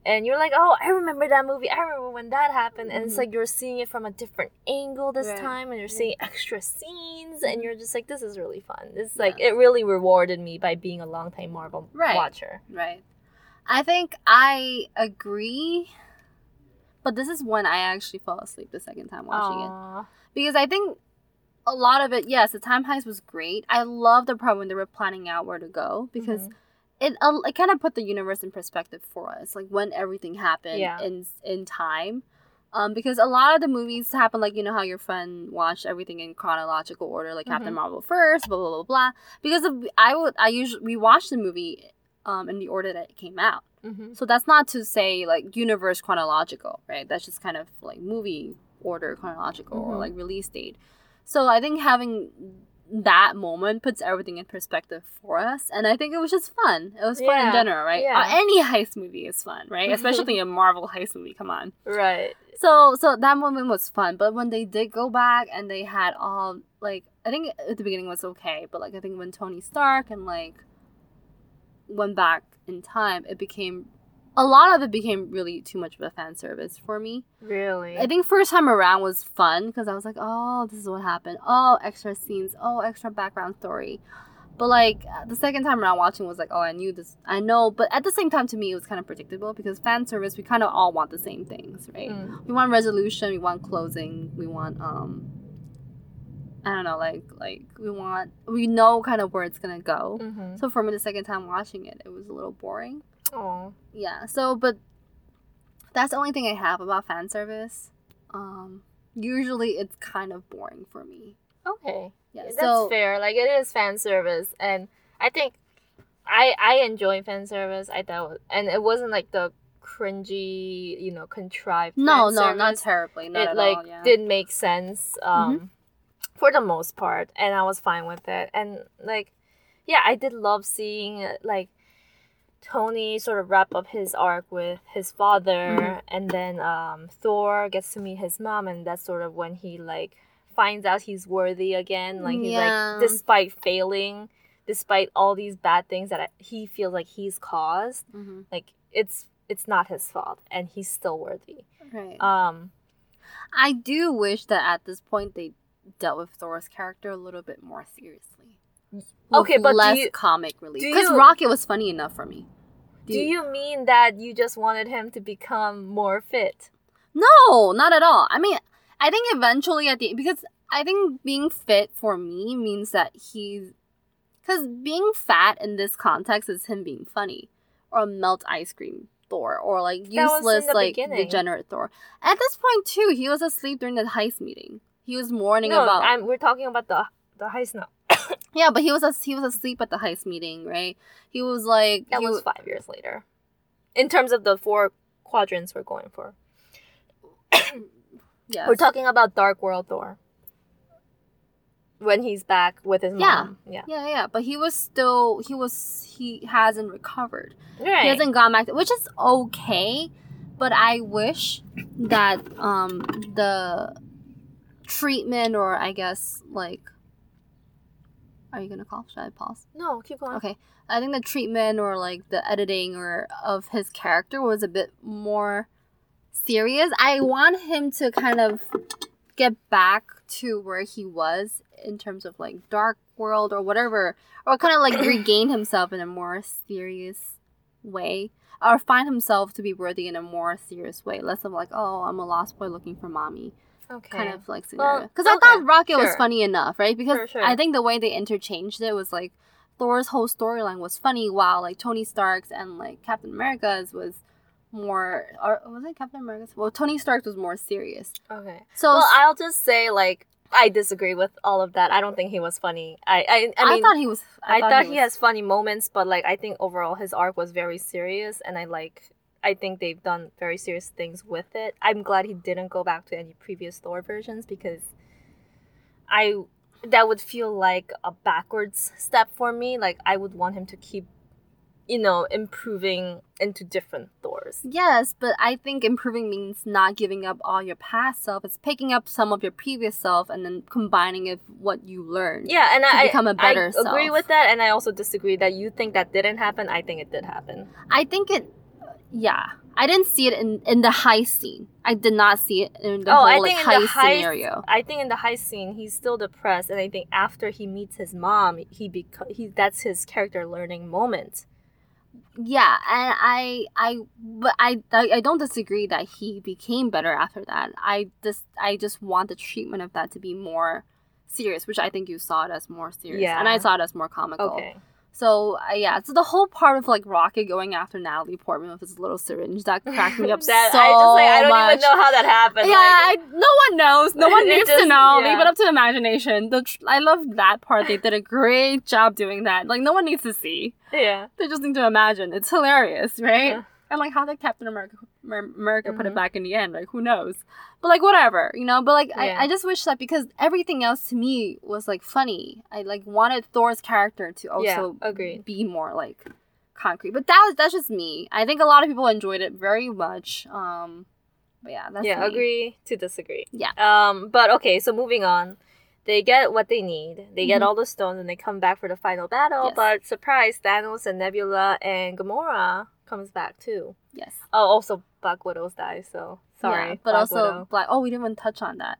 And you're like, oh, I remember that movie. I remember when that happened. And it's Mhm. like you're seeing it from a different angle this Right. time, and you're seeing extra scenes, and you're just like, this is really fun. It's Yeah. like it really rewarded me by being a longtime Marvel Right. watcher. Right. I think I agree. But this is when I actually fell asleep the second time watching it. Because I think a lot of it, yes, the time heist was great. I love the part when they were planning out where to go because Mhm. It it kind of put the universe in perspective for us, like when everything happened Yeah. in in time. Um, because a lot of the movies happen like you know how your friend watched everything in chronological order, like Captain Mhm. Marvel first, blah blah blah blah. Because of, I would I usually we watched the movie um in the order that it came out. Mm-hmm. So that's not to say like universe chronological, right? That's just kind of like movie order chronological or Mhm. like release date. So I think having that moment puts everything in perspective for us, and I think it was just fun. It was fun in general, right? yeah. Uh, any heist movie is fun, right? Especially a Marvel heist movie. Come on. Right. So so that moment was fun, but when they did go back and they had all like I think at the beginning was okay, but like I think when Tony Stark and like went back in time, it became a lot of it became really too much of a fan service for me. Really. I think first time around was fun because I was like, oh, this is what happened. Oh, extra scenes. Oh, extra background story. But like the second time around watching was like, oh, I knew this. I know, but at the same time, to me, it was kind of predictable because fan service, we kind of all want the same things, right? Mm. We want resolution. We want closing. We want um. I don't know, like like we want we know kind of where it's gonna go. Mm-hmm. So for me, the second time watching it, it was a little boring. Oh. Yeah. So, but that's the only thing I have about fan service. Um, usually it's kind of boring for me. Okay. Yeah. That's so fair. Like it is fan service, and I think I I enjoy fan service. I thought, and it wasn't like the cringy, you know, contrived. no, no, not terribly. Not it like all. Yeah. Mm-hmm. did make sense um for the most part and i was fine with it and like yeah i did love seeing like tony sort of wrap up his arc with his father Mm-hmm. and then um thor gets to meet his mom and that's sort of when he like finds out he's worthy again like he's Yeah. like despite failing despite all these bad things that he feels like he's caused Mhm. like it's it's not his fault and he's still worthy Right. um I do wish that at this point they dealt with Thor's character a little bit more seriously. Okay, but do less you- comic relief. Because Rocket was funny enough for me. Do you mean that you just wanted him to become more fit? No, not at all. I mean, I think eventually at the because I think being fit for me means that he's because being fat in this context is him being funny or melt ice cream Thor or like That was in useless like beginning. degenerate Thor. At this point too, he was asleep during the heist meeting. He was mourning No, about I'm, we're talking about the the heist now. Yeah, but he was as he was asleep at the heist meeting, right? He was like That was wa- five years later. In terms of the four quadrants we're going for, yeah, we're talking about Dark World Thor. When he's back with his Yeah. mom, yeah, yeah, yeah, but he was still he was he hasn't recovered. right. he hasn't gone back to, which is okay but i wish that um the treatment or i guess like are you gonna call should i pause? No, keep going. okay. I think the treatment or like the editing or of his character was a bit more serious. I want him to kind of get back to where he was in terms of like dark world or whatever or kind of like regain himself in a more serious way or find himself to be worthy in a more serious way. Less of like oh i'm a lost boy looking for mommy Okay. kind of like Well, scenario because i okay, thought rocket was funny enough right because Sure, sure. i think the way they interchanged it was like thor's whole storyline was funny while like tony stark's and like captain america's was more or was it captain america's well tony stark's was more serious Okay. so Well, I'll just say like I disagree with all of that. I don't think he was funny. I I, I mean thought he was I, thought, he, was- has funny moments, but like I think overall his arc was very serious, and I like. I think they've done very serious things with it. I'm glad he didn't go back to any previous Thor versions because I that would feel like a backwards step for me. Like I would want him to keep, you know, improving into different Thors. Yes, but I think improving means not giving up all your past self. It's picking up some of your previous self and then combining it with what you learned. Yeah, and To I become a better I agree with that, and I also disagree that you think that didn't happen. I think it did happen. I think it. Yeah, I didn't see it in in the high scene. I did not see it in the oh, whole I think heist, in the heist scenario. I think in the heist scene, he's still depressed, and I think after he meets his mom, he beco- he that's his character learning moment. Yeah, and I I but I, I I don't disagree that he became better after that. I just I just want the treatment of that to be more serious, which I think you saw it as more serious, Yeah. and I saw it as more comical. Okay. So uh, yeah, so the whole part of like Rocket going after Natalie Portman with his little syringe that cracked me up that so I just like I don't much. even know how that happened. yeah, like- I, no one knows. No one needs to know. yeah. Leave it up to imagination. The tr- I love that part. They did a great job doing that. Like no one needs to see. yeah. They just need to imagine. It's hilarious, right? Yeah. And like how did Captain America Mer- America put Mhm. it back in the end? Like who knows? But like whatever, you know. But like Yeah. I, I just wish that because everything else to me was like funny. I like wanted Thor's character to also Yeah, agreed. be more like concrete. But that was that's just me. I think a lot of people enjoyed it very much. Um, but yeah, that's yeah, me. agree to disagree. Yeah. Um, but okay, so moving on. They get what they need. They get Mhm. all the stones and they come back for the final battle. Yes. But surprise, Thanos and Nebula and Gamora comes back too. Yes. Oh, also Black Widow's die. So sorry, Yeah, but Black also Widow. Black. Oh, we didn't even touch on that.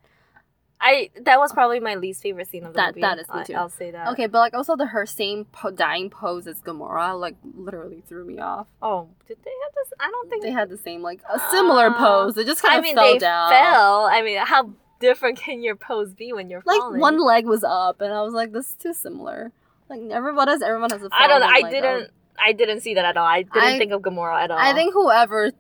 I that was probably my least favorite scene of the That- movie. that is me I- too. I'll say that. Okay, but like also the her same po- dying pose as Gamora like literally threw me off. Oh, did they have this? I don't think They had the same like a similar Uh, pose. They just kind of I mean, fell they down. fell. I mean, how different can your pose be when you're Like falling? one leg was up, and I was like, "This is too similar." Like everyone has, everyone has a. I don't know. I didn't. up. I didn't see that at all. I didn't I- think of Gamora at all. I think whoever.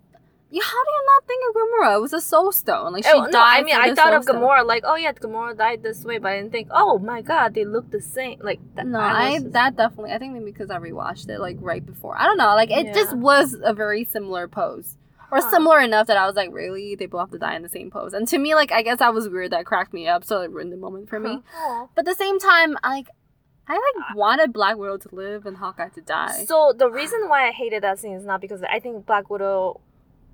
Yeah, how do you not think of Gamora? It was a soul stone. Like she Oh, died. no, I mean, I thought Soul of Stone. Gamora like, oh yeah, Gamora died this way, but I didn't think, oh my god, they look the same. Like, that, No, was I just- that definitely. I think maybe because I rewatched it like right before. I don't know. Like it just was a very similar pose, or Huh. similar enough that I was like, really, they both have to die in the same pose. And to me, like I guess that was weird. That cracked me up. So it ruined the moment for me. Huh. But at the same time, like, I like wanted Black Widow to live and Hawkeye to die. So the reason why I hated that scene is not because I think Black Widow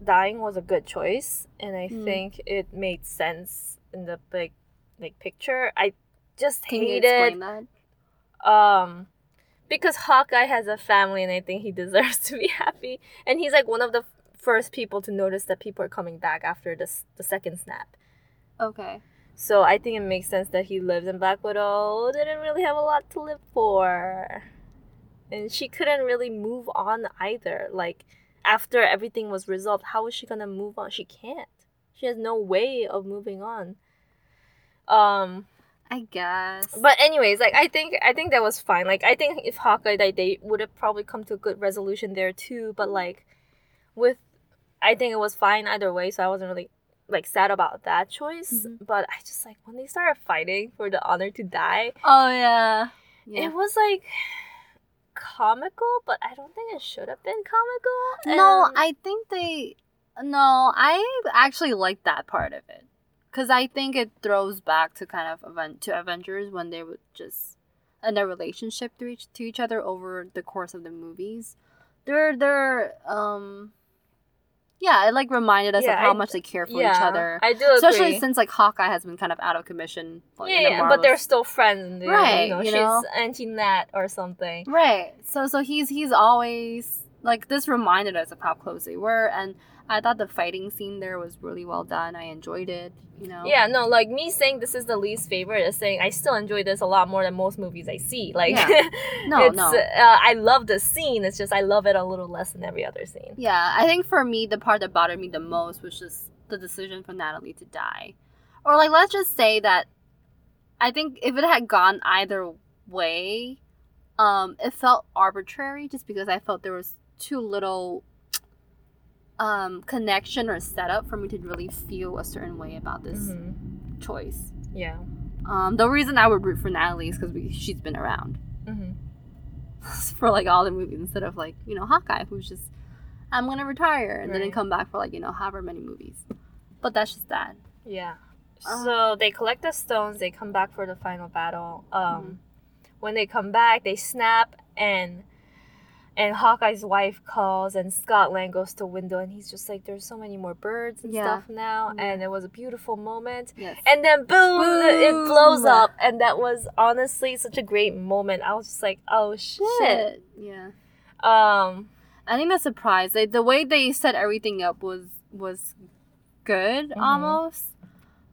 dying was a good choice, and I Mm. think it made sense in the big, like picture. I just Can hated um because Hawkeye has a family and I think he deserves to be happy and he's like one of the first people to notice that people are coming back after this the second snap. Okay. So I think it makes sense that he lives in Black Widow didn't really have a lot to live for. And she couldn't really move on either. Like after everything was resolved, how is she gonna move on? She can't. She has no way of moving on. Um I guess. but anyways, like I think I think that was fine. Like I think if Hawkeye died, they would have probably come to a good resolution there too. But like with, I think it was fine either way. So I wasn't really like sad about that choice. Mhm. But I just like when they started fighting for the honor to die, oh yeah. Yeah. it was like comical. But I don't think it should have been comical. No, And- I think they. No, I actually like that part of it, because I think it throws back to kind of event to Avengers when they would just and their relationship to each to each other over the course of the movies. They're they're um, yeah, it like reminded us Yeah, of how I- much they care for yeah, each other, I do especially agree. since like Hawkeye has been kind of out of commission. Like, yeah, yeah, but they're still friends. and they're, Right, You know, you she's know? auntie Nat or something. Right. So so he's he's always like this reminded us of how close they were and I thought the fighting scene there was really well done. I enjoyed it, you know. Yeah, no, like me saying this is the least favorite is saying I still enjoy this a lot more than most movies I see. Like, Yeah. No, it's, no. Uh, I love the scene. It's just I love it a little less than every other scene. Yeah, I think for me the part that bothered me the most was just the decision for Natalie to die. Or like let's just say that I think if it had gone either way, um it felt arbitrary just because I felt there was too little um connection or setup for me to really feel a certain way about this hmm choice. Yeah. Um, the reason I would root for Natalie is because she's been around hmm for like all the movies instead of like you know Hawkeye, who's just I'm gonna retire and Right. then come back for like you know however many movies. But that's just that. Yeah. Uh. So they collect the stones. They come back for the final battle. Um, Mm-hmm. when they come back, they snap and and Hawkeye's wife calls and Scott Lang goes to window and he's just like, "There's so many more birds and Yeah. stuff now," Yeah. and it was a beautiful moment. Yes. And then boom, it blows up, and that was honestly such a great moment. I was just like, "Oh shit!" Shit. Yeah. Um, I think the surprise, they, the way they set everything up was was good Mhm. almost.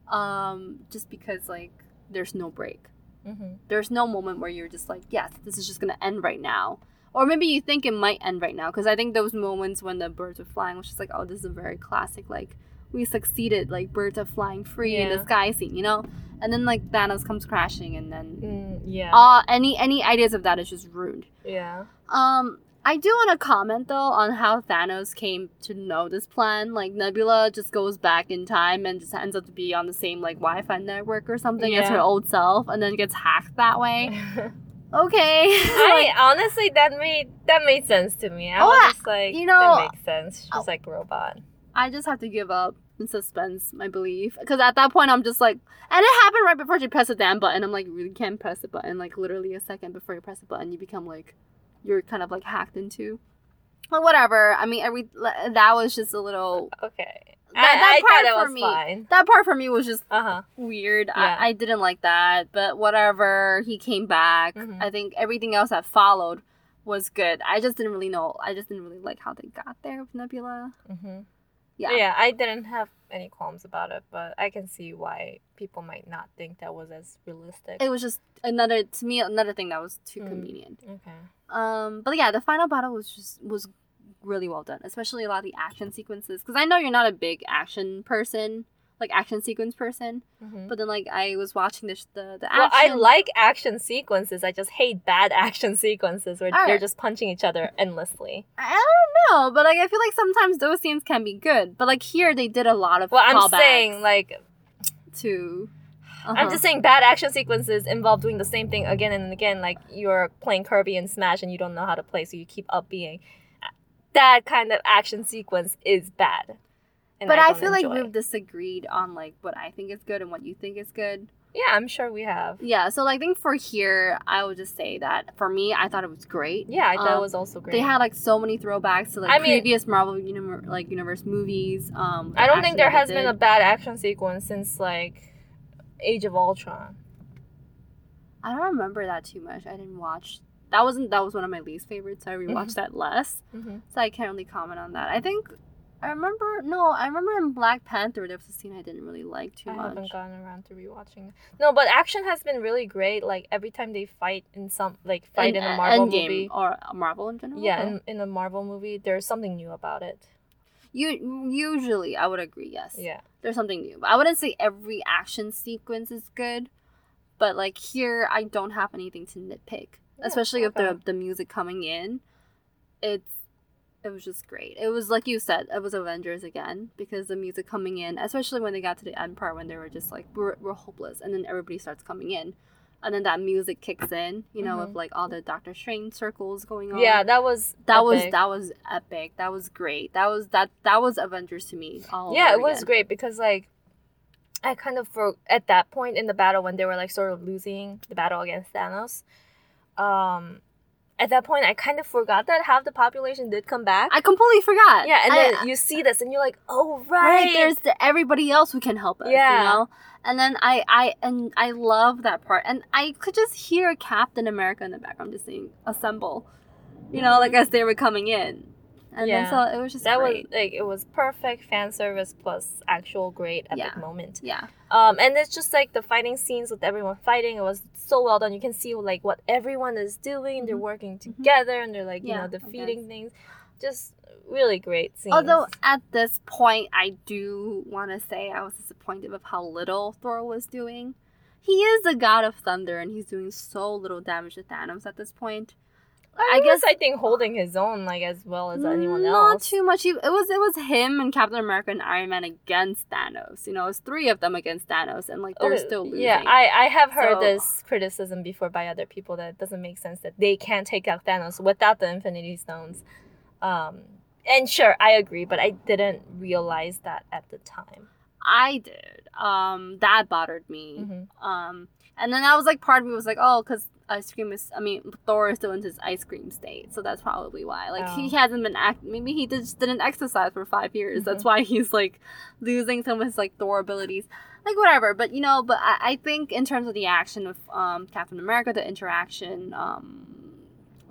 Um, just because like there's no break. mhm. there's no moment where you're just like, yes, this is just gonna end right now. Or maybe you think it might end right now, because I think those moments when the birds were flying was just like, oh, this is a very classic, like we succeeded, like birds are flying free in the sky scene, you know. and then like Thanos comes crashing, and then Mm, yeah. uh any any ideas of that is just ruined. yeah. Um, I do want to comment though on how Thanos came to know this plan. Like Nebula just goes back in time and just ends up to be on the same like Wi-Fi network or something as her old self, and then gets hacked that way. Okay. I honestly that made that made sense to me. I Oh, was just like, you know- that makes sense. She's Oh. like robot. I just have to give up and suspense my belief because at that point I'm just like, and it happened right before she pressed the damn button. I'm like, you really can't press the button. Like literally a second before you press the button, you become like, you're kind of like hacked into. But whatever. I mean, every that was just a little. Okay. That- I, that part for was me- fine. That part for me was just Uh huh. weird. Yeah. I, I didn't like that, but whatever. He came back. Mhm. I think everything else that followed was good. I just didn't really know. I just didn't really like how they got there with Nebula. Mm-hmm. Yeah. Yeah, I didn't have any qualms about it, but I can see why people might not think that was as realistic. It was just another to me another thing that was too Mm. convenient. okay. Um, but yeah, the final battle was just was really well done, especially a lot of the action sequences. Because I know you're not a big action person, like action sequence person, Mm-hmm. but then like I was watching the the, the Well, I like action sequences. I just hate bad action sequences where they're just punching each other endlessly. I don't know, but like I feel like sometimes those scenes can be good. But like here, they did a lot of Well, I'm saying like to. I'm Uh-huh. just saying bad action sequences involve doing the same thing again and again. Like you're playing Kirby and Smash and you don't know how to play, so you keep up being. That kind of action sequence is bad. But I, don't feel like we've disagreed on like what I think is good and what you think is good. yeah, I'm sure we have. Yeah, so like, I think for here, I would just say that for me, I thought it was great. Yeah, I thought Um, it was also great. They had like so many throwbacks to like I mean- previous Marvel universe, like universe movies. Um, I don't think there has been a bad action sequence since like Age of Ultron. I don't remember that too much. I didn't watch. That wasn't. That was one of my least favorites. So I Mm-hmm. rewatched that less. Mhm. So I can't really comment on that. I think. I remember. No, I remember in Black Panther there was a scene I didn't really like too I much. haven't gotten around to rewatching. it. No, but action has been really great. Like every time they fight in some like fight in, a Marvel Endgame movie. or a Marvel in general. Yeah, in, in a Marvel movie, there's something new about it. You usually I would agree. Yes. Yeah. there's something new. But I wouldn't say every action sequence is good, but like here, I don't have anything to nitpick, Yeah, especially with the the music coming in. It's it was just great. It was like you said, it was Avengers again because the music coming in, especially when they got to the end part when they were just like we're we're hopeless, and then everybody starts coming in. And then that music kicks in, you know, with Mhm. like all the Doctor Strange circles going on. Yeah, that was that was that was epic. That was great. That was that that was Avengers to me. All yeah, it was again. great because like I kind of for at that point in the battle when they were like sort of losing the battle against Thanos. Um, at that point, I kind of forgot that half the population did come back. I completely forgot. yeah, and I- then you see this, and you're like, "Oh right, right, there's the, everybody else who can help us. Yeah. You know. And then I, I, and I love that part, and I could just hear Captain America in the background just saying "assemble," you know, like as they were coming in, and Yeah. then so it was just that great. was like it was perfect fan service plus actual great epic Yeah. moment." yeah, Um, and it's just like the fighting scenes with everyone fighting. It was so well done. You can see like what everyone is doing. They're Mhm. working together, and they're like you Yeah, know defeating guess. things. Just really great scenes. Although at this point, I do want to say I was disappointed with how little Thor was doing. He is the god of thunder, and he's doing so little damage to Thanos at this point. I, guess I think holding his own like as well as anyone Not else. Not too much. He, it was it was him and Captain America and Iron Man against Thanos. You know, it was three of them against Thanos, and like they're Okay, still losing. Yeah, I, I have heard So- this criticism before by other people that it doesn't make sense that they can't take out Thanos without the Infinity Stones. Um, and sure, I agree, but I didn't realize that at the time. I did. Um, that bothered me. Mhm. Um, and then I was like, part of me was like, oh, because ice cream is. I mean, Thor is still in his ice cream state, so that's probably why. Like he Oh. hasn't been act. Maybe he just didn't exercise for five years. That's Mm-hmm. why he's like losing some of his like Thor abilities. Like whatever, but you know, but I, I think in terms of the action of um Captain America, the interaction, um,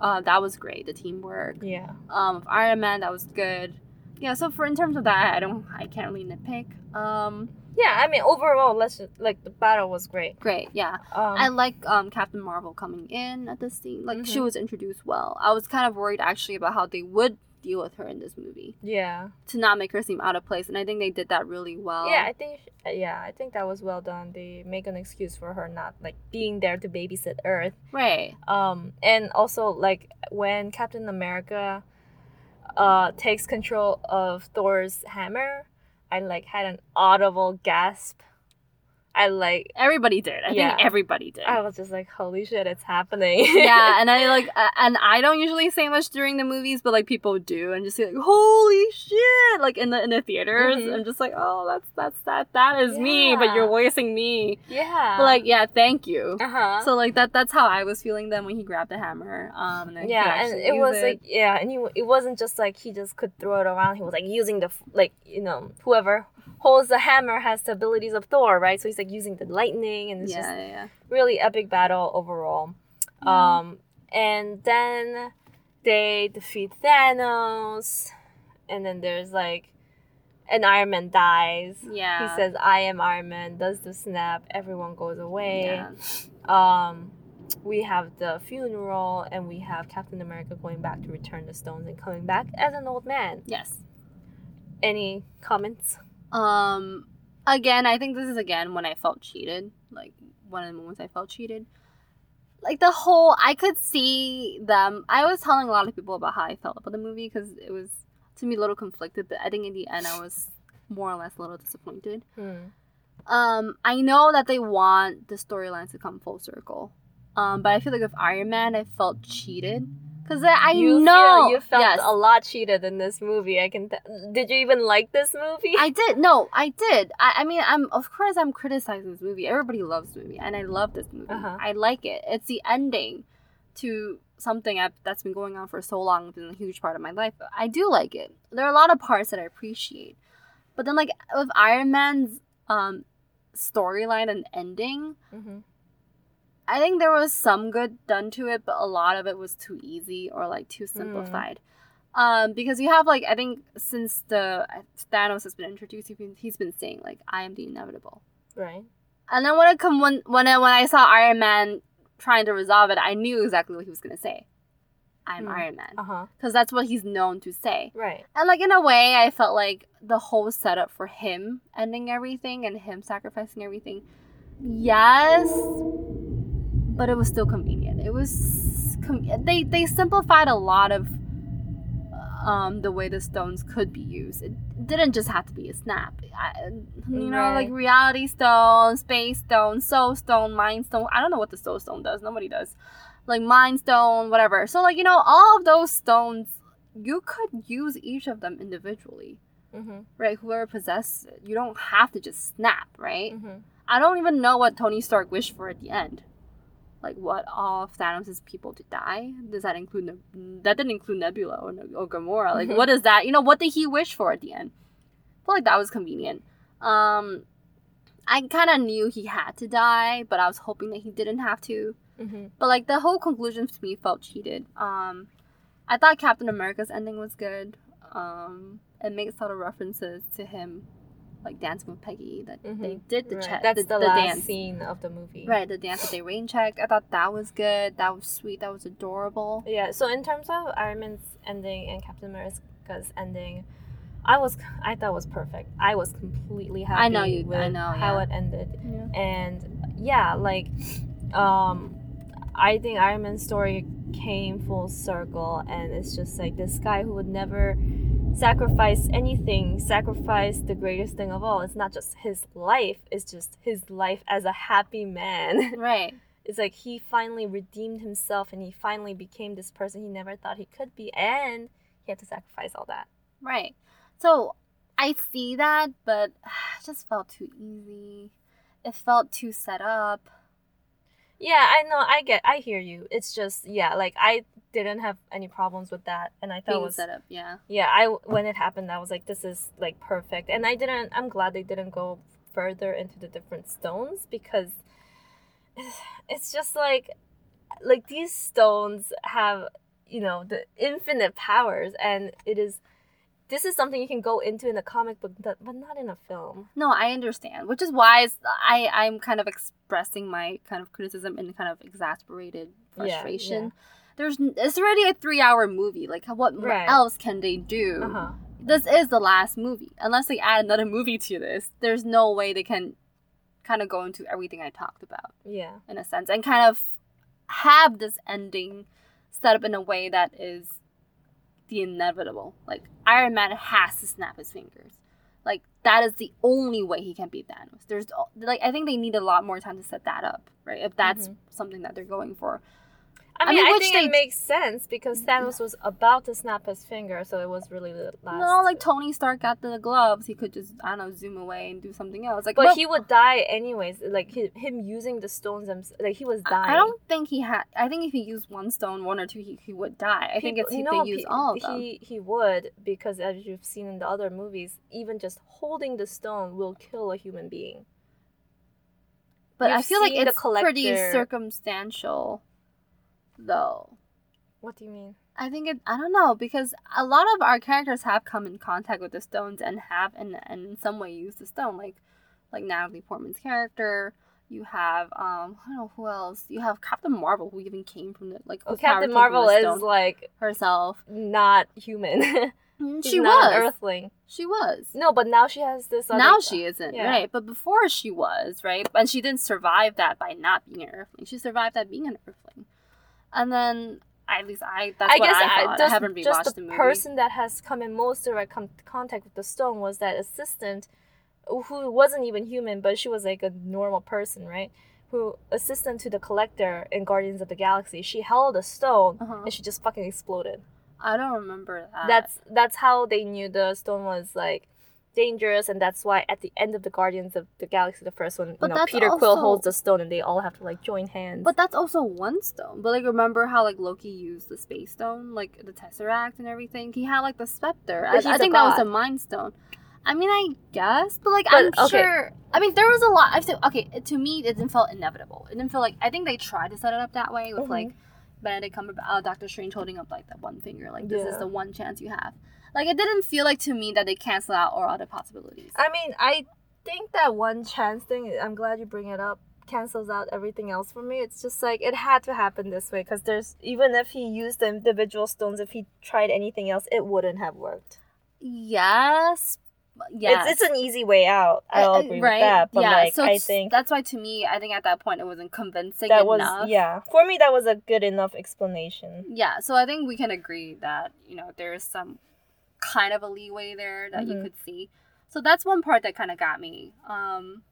uh, that was great. The teamwork, Yeah. um, with Iron Man, that was good. Yeah, so for in terms of that, I don't, I can't really nitpick. Um, Yeah, I mean, overall, let's just, like the battle was great. great, yeah. Um, I like um Captain Marvel coming in at this scene. Like she Mhm. was introduced well. I was kind of worried actually about how they would deal with her in this movie Yeah. to not make her seem out of place, and I think they did that really well. Yeah, I think yeah, I think that was well done. They make an excuse for her not like being there to babysit Earth. right. Um, and also like when Captain America, uh, takes control of Thor's hammer, I like had an audible gasp. I like Everybody did. I Yeah. think everybody did. I was just like, holy shit, it's happening. yeah, and I like, uh, and I don't usually say much during the movies, but like people do, and just say like, "Holy shit!" Like in the in the theaters, Mhm. I'm just like, "Oh, that's that's that that is me," but you're voicing me. yeah. But like, yeah, thank you. uh huh. So like that that's how I was feeling then when he grabbed the hammer. Um, and yeah, and it was like yeah, and he, it wasn't just like he just could throw it around. He was like using the like you know whoever holds the hammer has the abilities of Thor, right? So he's like using the lightning, and it's yeah, just yeah, really epic battle overall. Yeah. Um, and then they defeat Thanos, and then there's like an Iron Man dies. Yeah. He says, "I am Iron Man." Does the snap? Everyone goes away. Yeah. Um, we have the funeral, and we have Captain America going back to return the stones and coming back as an old man. Yes. Any comments? Um, again, I think this is again when I felt cheated. Like one of the moments I felt cheated. Like the whole, I could see them. I was telling a lot of people about how I felt about the movie because it was to me a little conflicted. But I think in the end, I was more or less a little disappointed. Hmm. Um, I know that they want the storylines to come full circle. Um, but I feel like with Iron Man, I felt cheated because I you know feel you felt yes. a lot cheated in this movie. I can. T- did you even like this movie? I did. No, I did. I, I mean, I'm of course I'm criticizing this movie. Everybody loves this movie, and I love this movie. Uh-huh. I like it. It's the ending to something I've, that's been going on for so long. It's been a huge part of my life. I do like it. There are a lot of parts that I appreciate, but then like with Iron Man's um storyline and ending, Mhm. I think there was some good done to it, but a lot of it was too easy or like too simplified. Um, because you have like I think since the Thanos has been introduced, he's been, he's been saying like I am the inevitable. Right. And then when it come when when I, when I saw Iron Man trying to resolve it, I knew exactly what he was gonna say. I'm Hmm. Iron Man Uh because that's what he's known to say. Right. And like in a way, I felt like the whole setup for him ending everything and him sacrificing everything, yes, but it was still convenient. It was com- they they simplified a lot of um the way the stones could be used. It didn't just have to be a snap. I, you know, like reality stone, space stone, soul stone, mind stone. I don't know what the soul stone does. Nobody does. Like mind stone, whatever. So like you know, all of those stones you could use each of them individually, Mm-hmm. right? Whoever possesses it, you don't have to just snap, right? Mm-hmm. I don't even know what Tony Stark wished for at the end. Like what all of Thanos' people to die? Does that include Neb- that didn't include Nebula or, or Gamora? Like what is that? You know what did he wish for at the end? I feel like that was convenient. Um, I kind of knew he had to die, but I was hoping that he didn't have to. Mm-hmm. But like the whole conclusion to me felt cheated. Um, I thought Captain America's ending was good. Um, it makes a lot of references to him, like Dance with Peggy. That they Mhm. did the right. chat. That's the, last dance. scene of the movie. Right, the dance that they rain checked. I thought that was good. That was sweet. That was adorable. Yeah. So in terms of Iron Man's ending and Captain America's ending, I was I thought was perfect. I was completely happy. I know you- With I know, how yeah. it ended. Yeah. and yeah like um i think iron man's story came full circle and it's just like this guy who would never sacrifice anything sacrifice the greatest thing of all it's not just his life it's just his life as a happy man Right. it's like he finally redeemed himself and he finally became this person he never thought he could be and he had to sacrifice all that Right. So I see that, but it just felt too easy. It felt too set up. Yeah, I know. I get. I hear you. It's just yeah, like I didn't have any problems with that, and I thought it was set up, yeah. yeah. I when it happened, I was like, this is like perfect, and I didn't. I'm glad they didn't go further into the different stones because it's just like like these stones have you know the infinite powers, and it is. This is something you can go into in a comic book, but but not in a film. No, I understand, which is why I I'm kind of expressing my kind of criticism in kind of exasperated Yeah, frustration. There's it's already a three hour movie. Like what Right. else can they do? Uh-huh. This is the last movie. Unless they add another movie to this, there's no way they can kind of go into everything I talked about Yeah. in a sense and kind of have this ending set up in a way that is the inevitable. Like Iron Man has to snap his fingers. Like that is the only way he can beat Thanos. There's like I think they need a lot more time to set that up, right? If that's something that they're going for. I I mean, I, mean, which think they- it makes sense because Thanos was about to snap his finger, so it was really the last. No, like Tony Stark got the gloves, he could just I don't know zoom away and do something else. Like, but well, he would die anyways. Like hi- him using the stones, like he was dying. I don't think he had. I think if he used one stone, one or two, he, he would die. I think it's if they use all of them. He he would because as you've seen in the other movies, even just holding the stone will kill a human being. But I You've feel like it's pretty circumstantial, though. What do you mean? I think it. I don't know because a lot of our characters have come in contact with the stones and have and, and in some way used the stone, like like Natalie Portman's character. You have um I don't know who else. You have Captain Marvel who even came from the like Oh, Captain Marvel is like herself. not human. Mm, She's she was. an Earthling. She was. No, but now she has this. Now she isn't yeah. right but before she was right and she didn't survive that by not being an earthling she survived that being an earthling and then at least i that's I what guess i I, thought i, just, haven't rewatched just the the person that has come in most direct com- contact with the stone was that assistant, who wasn't even human, but she was like a normal person, right? Who assistant to the collector in Guardians of the Galaxy. She held a stone Uh-huh. and she just fucking exploded. i don't remember that that's that's how they knew the stone was like dangerous, and that's why at the end of the Guardians of the Galaxy, the first one, you know, Peter Quill holds the stone, and they all have to like join hands. but that's also one stone but like remember how like loki used the space stone like the tesseract and everything he had like the scepter But i, I think that was a mind stone I mean, I guess, but like, But, I'm okay. sure. I mean, there was a lot. I feel okay. To me, it didn't feel inevitable. It didn't feel like. I think they tried to set it up that way with Mhm. like Benedict Cumberbatch, uh, Doctor Strange holding up like that one finger, like this is the one chance you have. Like, it didn't feel like to me that they cancel out all other possibilities. I mean, I think that one chance thing, I'm glad you bring it up, cancels out everything else for me. It's just like it had to happen this way because there's even if he used the individual stones, if he tried anything else, it wouldn't have worked. yes, yes. It's, it's an easy way out. I'll Uh, agree right? with that. But yeah, like, so I think that's why to me, I think at that point it wasn't convincing that was, enough. yeah. For me, that was a good enough explanation. Yeah, so I think we can agree that, you know, there is some kind of a leeway there that you Mhm. could see. So that's one part that kind of got me. Um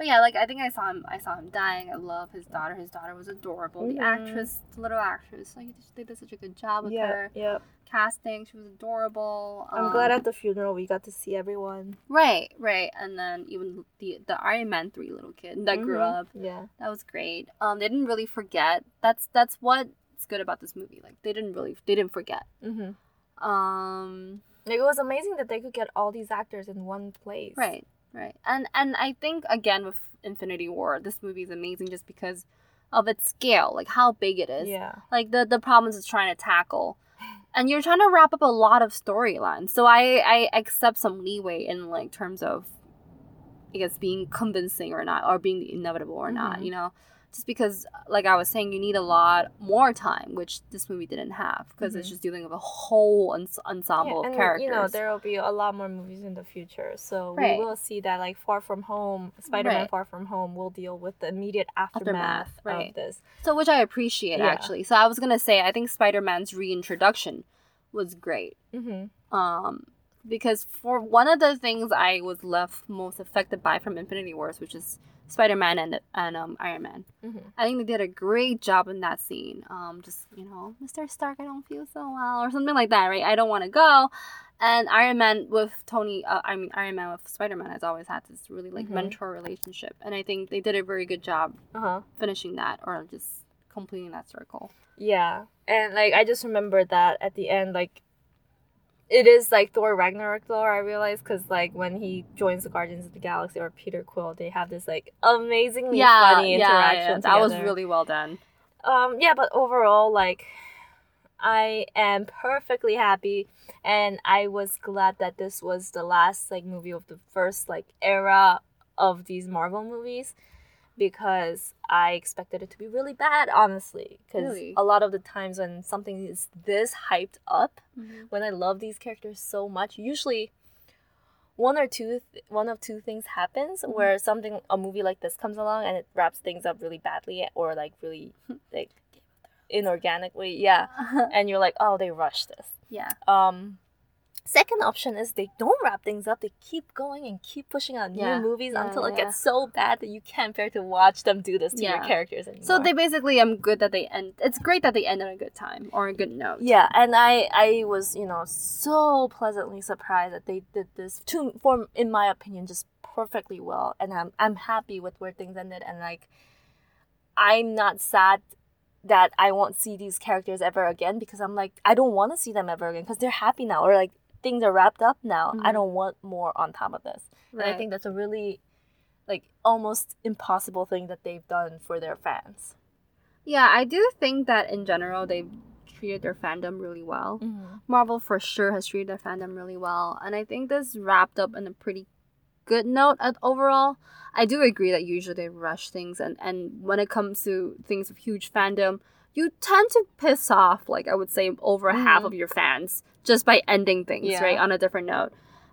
but yeah, like I think I saw him I saw him dying. I love his daughter. His daughter was adorable. Mhm. The actress, the little actress, like they did such a good job with Yeah, her yeah. casting. She was adorable. I'm glad Um, at the funeral we got to see everyone Right, right. And then even the the Iron Man 3 little kid that grew Mhm. up. Yeah. That was great. Um, they didn't really forget. That's that's what's good about this movie. Like they didn't really they didn't forget. Mm-hmm. Um, Like, it was amazing that they could get all these actors in one place. right, right. And and I think again with Infinity War, this movie is amazing just because of its scale, like how big it is. Yeah. Like the the problems it's trying to tackle. And you're trying to wrap up a lot of storylines. So I I accept some leeway in like terms of I guess being convincing or not or being inevitable or not, Mhm. you know. Just because like I was saying you need a lot more time, which this movie didn't have because it's Mhm. just dealing with a whole ens- ensemble Yeah, of and, characters. You know, there will be a lot more movies in the future, so Right. we will see that. Like Far From Home, Spider-Man Right. Far From Home will deal with the immediate aftermath, Aftermath, right. of this. So which I appreciate Yeah. actually. So I was gonna say I think Spider Man's reintroduction was great. Mm-hmm. Um because for one of the things I was left most affected by from Infinity Wars, which is Spider Man and and um Iron Man. Mm-hmm. I think they did a great job in that scene. Um just, you know, Mr. Stark, I don't feel so well or something like that, right? I don't wanna go. And Iron Man with Tony, uh, I mean Iron Man with Spider Man has always had this really like Mhm. mentor relationship, and I think they did a very good job Uh huh. finishing that or just completing that circle. Yeah, and like I just remember that at the end, like it is like Thor Ragnarok though. I realized because like when he joins the Guardians of the Galaxy or Peter Quill, they have this like amazingly funny interaction. that was really well done. um yeah but overall like i am perfectly happy and i was glad that this was the last like movie of the first like era of these marvel movies because I expected it to be really bad, honestly. Because Really? a lot of the times when something is this hyped up, Mm-hmm. when I love these characters so much, usually one or two, th- one of two things happens Mm-hmm. where something, a movie like this comes along and it wraps things up really badly or like really like inorganically, yeah. And you're like, oh, they rushed this. yeah. Um, second option is they don't wrap things up. They keep going and keep pushing out Yeah. new movies Yeah, until it yeah. gets so bad that you can't bear to watch them do this to your characters anymore. So they basically, I'm good that they end. It's great that they end on a good time or a good note. yeah, and I I was you know so pleasantly surprised that they did this to for in my opinion just perfectly well, and I'm I'm happy with where things ended, and like I'm not sad that I won't see these characters ever again because I'm like I don't want to see them ever again because they're happy now or like things are wrapped up now. I Mhm. don't want more on top of this. And I think that's a really like almost impossible thing that they've done for their fans. Yeah, I do think that in general they've treated their fandom really well. Mm-hmm. Marvel for sure has treated their fandom really well, and I think this wrapped up in a pretty good note at overall. I do agree that usually they rush things, and and when it comes to things of huge fandom, you tend to piss off like I would say over half Mhm. of your fans just by ending things Yeah. right on a different note.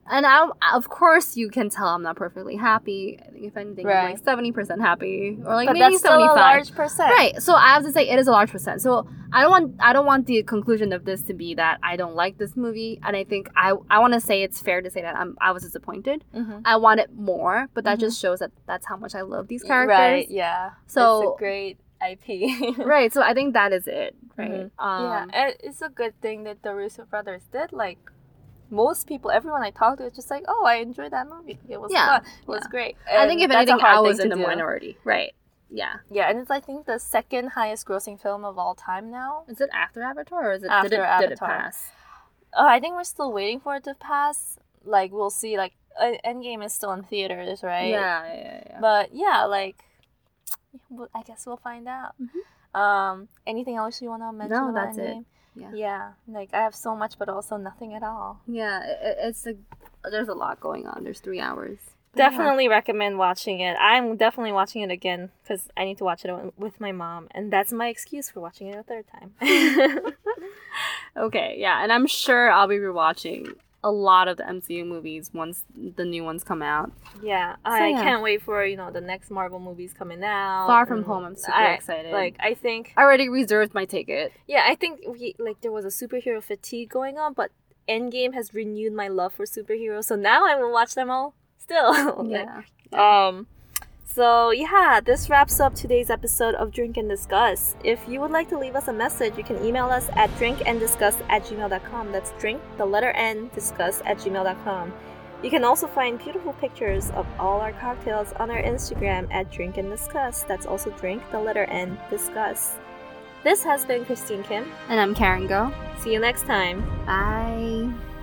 And I, of course, you can tell I'm not perfectly happy. I think if anything, I'm like seventy percent happy, or like but maybe seventy a five. large percent. Right. So I have to say it is a large percent. So I don't want I don't want the conclusion of this to be that I don't like this movie, and I think I I want to say it's fair to say that I'm I was disappointed. Mm-hmm. I wanted more, but that Mhm. just shows that that's how much I love these characters. Right, yeah. So- it's a great IP. Right. So I think that is it. Right. Mhm. Um, yeah, it's a good thing that the Russo brothers did. Like most people, everyone I talked to was just like, "Oh, I enjoyed that movie. It was Yeah, fun. It was yeah. great." I think if anything, I was in the do. minority. Right. Yeah. Yeah, and it's I think the second highest grossing film of all time now. Is it after Avatar or is it After did it, did it Avatar. pass? Oh, I think we're still waiting for it to pass. Like we'll see. Like uh, Endgame is still in theaters, right? Yeah. Yeah. yeah. But yeah, like well, I guess we'll find out. Mhm. Um, anything else you want to mention? No, about that's it. Yeah. Yeah, like I have so much, but also nothing at all. Yeah. It, it's a there's a lot going on. There's three hours. But yeah. Definitely recommend watching it. I'm definitely watching it again because I need to watch it with my mom, and that's my excuse for watching it a third time. Okay, yeah, and I'm sure I'll be rewatching a lot of the MCU movies once the new ones come out. yeah, I yeah. can't wait for you know the next Marvel movies coming out. Far From Home, I'm super I- excited. Like I think, I already reserved my ticket. yeah, I think we like there was a superhero fatigue going on, but Endgame has renewed my love for superheroes. So now I will watch them all still. Yeah. Um, so yeah, this wraps up today's episode of Drink and Discuss. If you would like to leave us a message, you can email us at drinkanddiscuss at gmail.com. That's drink, the letter N, discuss at gmail.com. You can also find beautiful pictures of all our cocktails on our Instagram at drink and discuss. That's also drink, the letter N, discuss. This has been Christine Kim. And I'm Karen Go. See you next time. Bye.